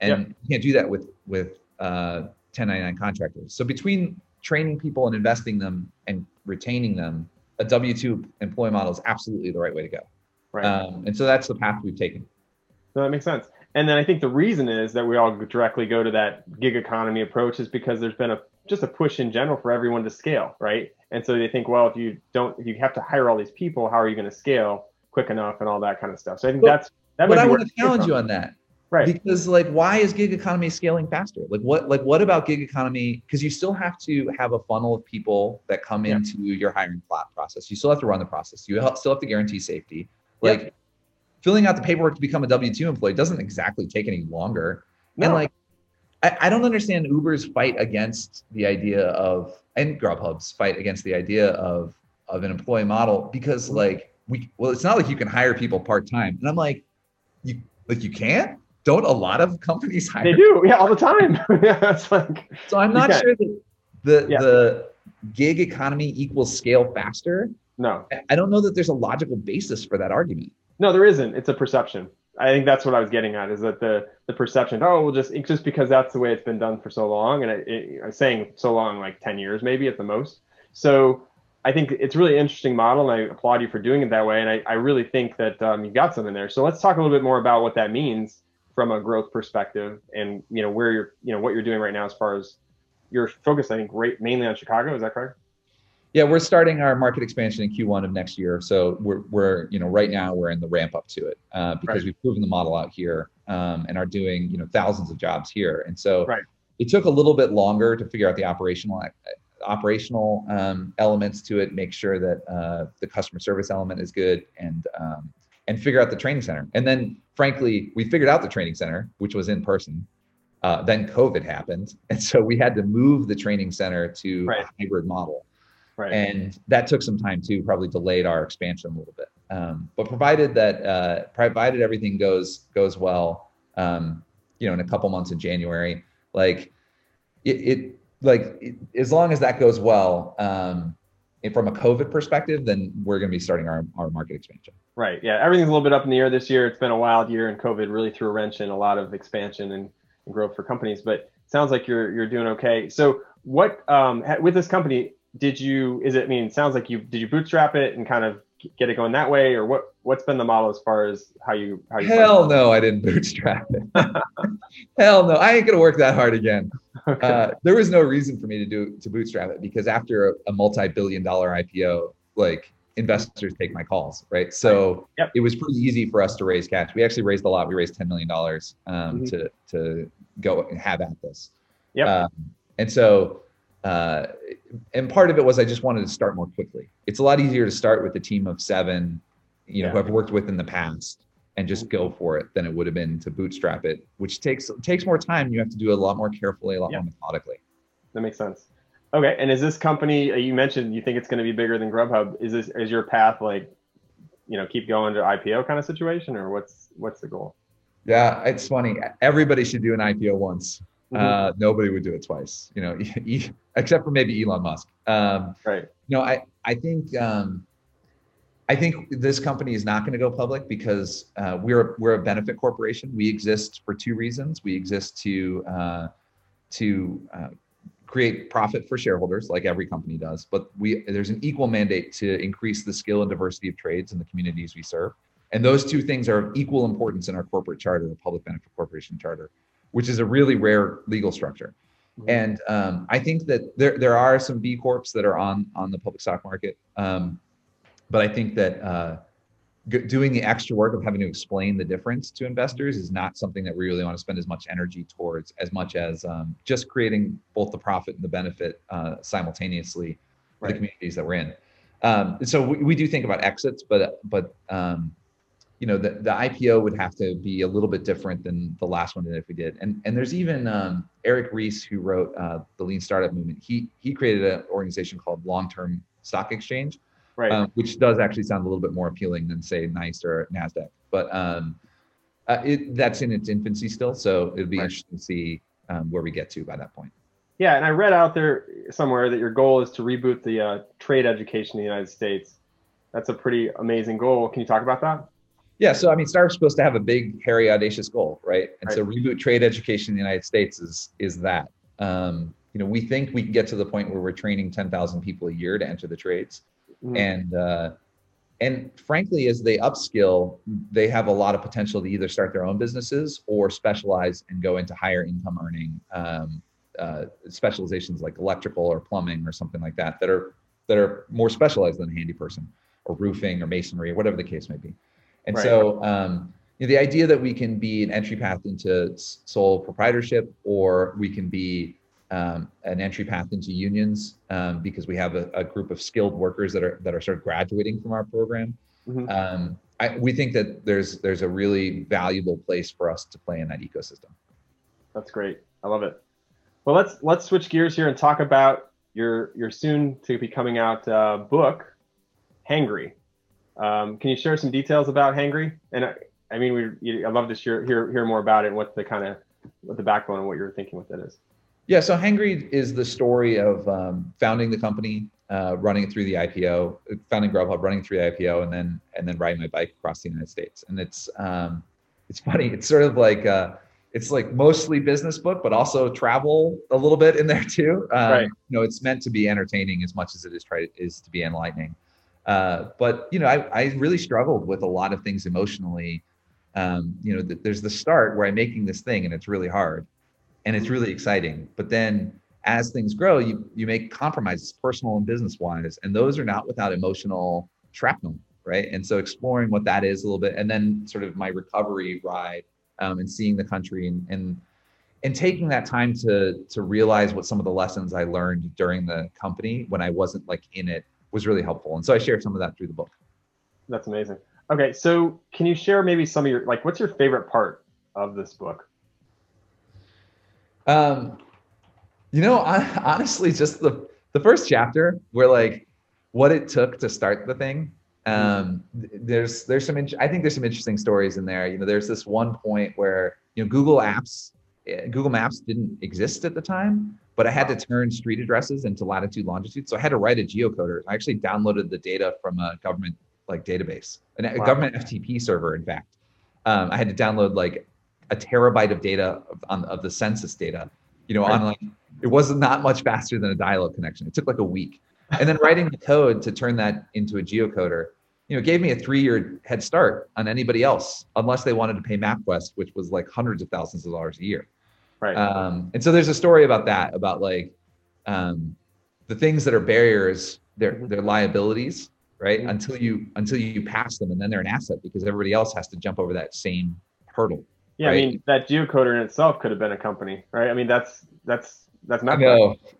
F: And you can't do that with with uh 1099 contractors. So between training people and investing them and retaining them, a W two employee model is absolutely the right way to go.
E: Right.
F: Um, and so that's the path we've taken.
E: So that makes sense. And then I think the reason is that we all directly go to that gig economy approach is because there's been a just a push in general for everyone to scale, right? And so they think, well, if you don't, if you have to hire all these people, how are you going to scale quick enough and all that kind of stuff. So I think
F: But-
E: that's that.
F: but I want to challenge you on that.
E: Right?
F: because like why is gig economy scaling faster like what like what about gig economy because you still have to have a funnel of people that come
E: Yeah.
F: into your hiring plot process you still have to run the process you still have to guarantee safety like filling out the paperwork to become a w2 employee doesn't exactly take any longer
E: No.
F: and like I, I don't understand uber's fight against the idea of and grubhub's fight against the idea of of an employee model because
E: Mm-hmm.
F: like we well it's not like you can hire people part-time and i'm like you like you can't don't a lot of companies hire
E: They do, yeah, all the time. yeah, it's like
F: so i'm not sure that the
E: Yeah.
F: the gig economy equals scale faster
E: no,
F: I- i don't know that there's a logical basis for that argument
E: no, there isn't. It's a perception. I think that's what I was getting at is that the the perception. Oh, well, just just because that's the way it's been done for so long, and it, it, I'm saying so long, like ten years maybe at the most. So I think it's a really interesting model, and I applaud you for doing it that way. And I, I really think that um, you got something there. So let's talk a little bit more about what that means from a growth perspective, and you know where you're, you know what you're doing right now as far as your focus. I think right, mainly on Chicago. Is that correct?
F: yeah we're starting our market expansion in q1 of next year so we're, we're you know right now we're in the ramp up to it uh, because
E: Right.
F: we've proven the model out here um, and are doing you know thousands of jobs here and so
E: Right.
F: it took a little bit longer to figure out the operational operational um, elements to it make sure that uh, the customer service element is good and um, and figure out the training center. And then frankly we figured out the training center which was in person. Uh, then covid happened and so we had to move the training center to
E: Right.
F: a hybrid model.
E: Right.
F: and that took some time too probably delayed our expansion a little bit. Um, but provided that uh, provided everything goes goes well um, you know in a couple months in january like it, it like it, as long as that goes well um, and from a covid perspective then we're going to be starting our, our market expansion
E: Right. Yeah. Everything's a little bit up in the air this year. It's been a wild year, and COVID really threw a wrench in a lot of expansion and, and growth for companies. But it sounds like you're you're doing okay. So, what um, with this company did you? Is it? I mean, it sounds like you did you bootstrap it and kind of get it going that way, or what? What's been the model as far as how you how you?
F: hell no i didn't bootstrap it hell no i ain't going to work that hard again
E: Okay.
F: uh, there was no reason for me to do to bootstrap it because after a, a multi-billion dollar ipo like investors take my calls right so
E: Yep.
F: it was pretty easy for us to raise cash we actually raised a lot we raised 10 million dollars um,
E: Mhm.
F: to to go and have at this
E: Yep.
F: um, and so uh, and part of it was i just wanted to start more quickly it's a lot easier to start with a team of seven you know who i've worked with in the past and just go for it than it would have been to bootstrap it which takes takes more time you have to do it a lot more carefully a lot
E: Yeah.
F: more methodically
E: that makes sense. Okay. And is this company uh, you mentioned you think it's going to be bigger than Grubhub? Is this is your path like, you know, keep going to IPO kind of situation, or what's what's the goal?
F: Yeah, it's funny. Everybody should do an IPO once.
E: Mhm.
F: Uh, nobody would do it twice, you know, except for maybe Elon Musk. Um,
E: right.
F: no, I I think um, I think this company is not going to go public because uh, we're we're a benefit corporation. We exist for two reasons. We exist to uh, to uh, create profit for shareholders, like every company does. But we there's an equal mandate to increase the skill and diversity of trades in the communities we serve. And those two things are of equal importance in our corporate charter, the public benefit corporation charter, which is a really rare legal structure. And um, I think that there there are some B corps that are on on the public stock market, um, but I think that uh, doing the extra work of having to explain the difference to investors is not something that we really want to spend as much energy towards, as much as um, just creating both the profit and the benefit uh, simultaneously for the communities that we're in. Um, so we, we do think about exits, but but um, you know the, the IPO would have to be a little bit different than the last one that if we did. And and there's even um, Eric Ries who wrote uh, the Lean Startup Movement. He he created an organization called Long Term Stock Exchange,
E: Right.
F: um, which does actually sound a little bit more appealing than say NYSE or Nasdaq. But um, uh, it, that's in its infancy still, so it'd be
E: Right.
F: interesting to see um, where we get to by that point.
E: Yeah, and I read out there somewhere that your goal is to reboot the uh, trade education in the United States. That's a pretty amazing goal. Can you talk about that?
F: Yeah, so I mean, startup's supposed to have a big, hairy, audacious goal, right? And so reboot trade education in the United States is is that. Um, you know, we think we can get to the point where we're training ten thousand people a year to enter the trades,
E: Mhm.
F: and uh, and frankly, as they upskill, they have a lot of potential to either start their own businesses or specialize and go into higher income earning um, uh, specializations like electrical or plumbing or something like that that are that are more specialized than a handy person or roofing or masonry or whatever the case may be. And
E: Right.
F: so um, you know, the idea that we can be an entry path into sole proprietorship or we can be um, an entry path into unions um, because we have a, a group of skilled workers that are that are sort of graduating from our program.
E: Mhm.
F: Um, I, we think that there's there's a really valuable place for us to play in that ecosystem.
E: That's great. I love it. Well, let's let's switch gears here and talk about your your soon to be coming out uh, book, Hangry. Um, can you share some details about Hangry? And I, I mean, we I'd love to hear hear hear more about it and what the kind of what the backbone and what you're thinking with it is.
F: Yeah, so Hangry is the story of um, founding the company, uh, running it through the IPO, founding Grubhub, running through the IPO, and then and then riding my bike across the United States. And it's um, it's funny. It's sort of like uh, it's like mostly business book, but also travel a little bit in there too. Um,
E: Right.
F: You know, it's meant to be entertaining as much as it is try is to be enlightening. Uh, but you know, I, I really struggled with a lot of things emotionally. Um, you know, th- there's the start where I'm making this thing and it's really hard and it's really exciting. But then as things grow, you you make compromises, personal and business wise, and those are not without emotional shrapnel, right? And so exploring what that is a little bit, and then sort of my recovery ride um, and seeing the country and and and taking that time to to realize what some of the lessons I learned during the company when I wasn't like in it was really helpful. And so I share some of that through the book.
E: That's amazing. Okay, so can you share maybe some of your like what's your favorite part of this book?
F: Um, you know, I, honestly, just the the first chapter, where like what it took to start the thing. Um, there's there's some int- I think there's some interesting stories in there. You know, there's this one point where you know Google Apps, eh, Google Maps didn't exist at the time, but I had to turn street addresses into latitude longitude, so I had to write a geocoder. I actually downloaded the data from a government like database, a
E: Wow.
F: government FTP server, in fact. Um, I had to download like a terabyte of data of, on, of the census data, you know,
E: Right.
F: on like, it was not much faster than a dial-up connection. It took like a week. And then writing the code to turn that into a geocoder, you know, gave me a three-year head start on anybody else, unless they wanted to pay MapQuest, which was like hundreds of thousands of dollars a year.
E: Right.
F: Um, and so there's a story about that, about like um, the things that are barriers, they're,
E: Mhm.
F: they're liabilities, right?
E: Mhm.
F: Until you until you pass them, and then they're an asset because everybody else has to jump over that same hurdle.
E: Yeah, I mean that geocoder in itself could have been a company, right? I mean that's that's that's not.
F: I know.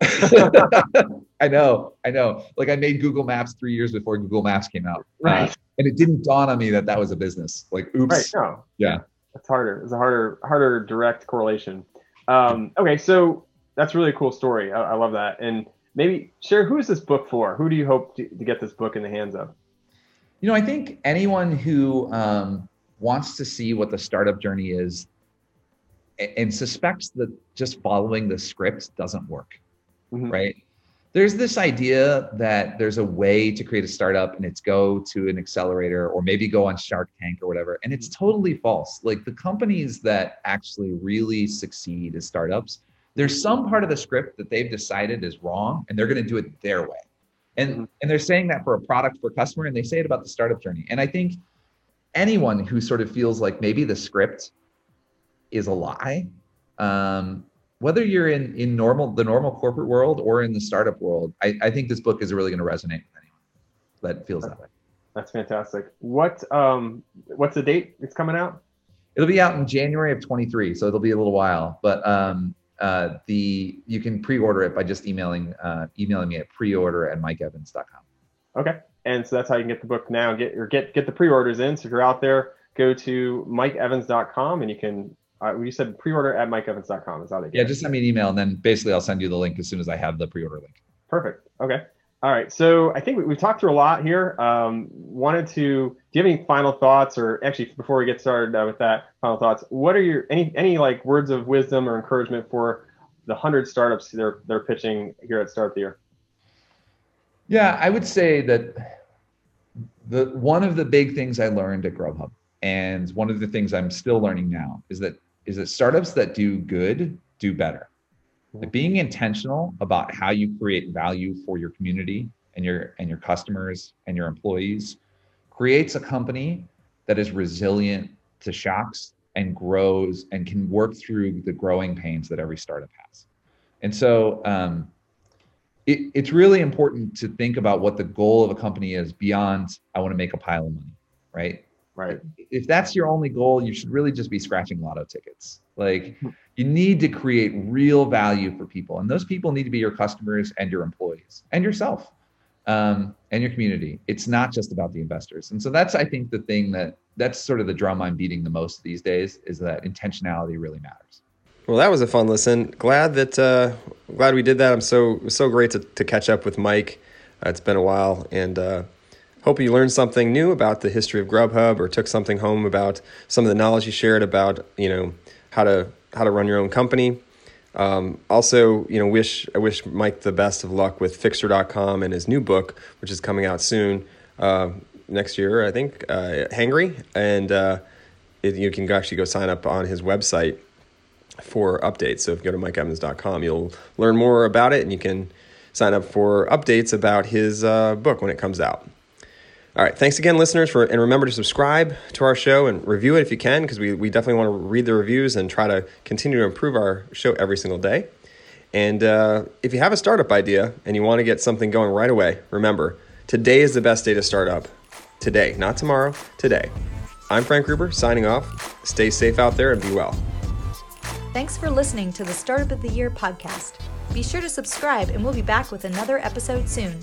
F: I know. I know. Like I made Google Maps three years before Google Maps came out. Uh,
E: Right.
F: and it didn't dawn on me that that was a business. Like, oops.
E: Right. No.
F: Yeah.
E: It's harder. It's a harder, harder direct correlation. Um, okay, so that's really a cool story. I, I love that. And maybe share who is this book for? Who do you hope to, to get this book in the hands of?
F: You know, I think anyone who um, wants to see what the startup journey is and suspects that just following the script doesn't work,
E: Mhm.
F: right? There's this idea that there's a way to create a startup and it's go to an accelerator or maybe go on Shark Tank or whatever. And it's totally false. Like the companies that actually really succeed as startups, there's some part of the script that they've decided is wrong and they're going to do it their way. And,
E: Mhm.
F: and they're saying that for a product for a customer and they say it about the startup journey. And I think anyone who sort of feels like maybe the script is a lie, um, whether you're in in normal the normal corporate world or in the startup world, I, I think this book is really going to resonate with anyone that feels that way.
E: That's fantastic. What um, what's the date it's coming out?
F: It'll be out in January of 23, so it'll be a little while. But um, uh, the you can pre-order it by just emailing uh, emailing me at pre-order at mikeevans.com.
E: Okay, and so that's how you can get the book now. Get or get get the pre-orders in. So if you're out there, go to mikeevans.com and you can. Uh, you said pre-order at mikeevans.com is how they get.
F: Yeah, just send me an email and then basically I'll send you the link as soon as I have the pre-order link.
E: Perfect. Okay. All right. So I think we, we've talked through a lot here. Um, wanted to. Do you have any final thoughts, or actually, before we get started uh, with that, final thoughts? What are your any any like words of wisdom or encouragement for the hundred startups they're they're pitching here at Start the Year?
F: Yeah, I would say that the one of the big things I learned at Grubhub, and one of the things I'm still learning now, is that is that startups that do good do better. Like being intentional about how you create value for your community and your and your customers and your employees creates a company that is resilient to shocks and grows and can work through the growing pains that every startup has. And so um, it, it's really important to think about what the goal of a company is beyond I want to make a pile of money, right?
E: Right.
F: If that's your only goal, you should really just be scratching lotto tickets. Like you need to create real value for people, and those people need to be your customers and your employees and yourself um, and your community. It's not just about the investors. And so that's I think the thing that that's sort of the drum I'm beating the most these days is that intentionality really matters.
B: Well, that was a fun listen. Glad that uh, glad we did that. I'm so so great to, to catch up with Mike. Uh, it's been a while, and uh, hope you learned something new about the history of Grubhub, or took something home about some of the knowledge you shared about you know how to how to run your own company. Um, also, you know, wish I wish Mike the best of luck with Fixer.com and his new book, which is coming out soon uh, next year, I think, uh, Hangry, and uh, it, you can actually go sign up on his website for updates. So if you go to mikeevans.com, you'll learn more about it and you can sign up for updates about his uh, book when it comes out. All right, thanks again, listeners, for and remember to subscribe to our show and review it if you can, because we, we definitely want to read the reviews and try to continue to improve our show every single day. And uh, if you have a startup idea and you want to get something going right away, remember today is the best day to start up. Today, not tomorrow, today. I'm Frank Gruber, signing off. Stay safe out there and be well.
A: Thanks for listening to the Startup of the Year podcast. Be sure to subscribe, and we'll be back with another episode soon.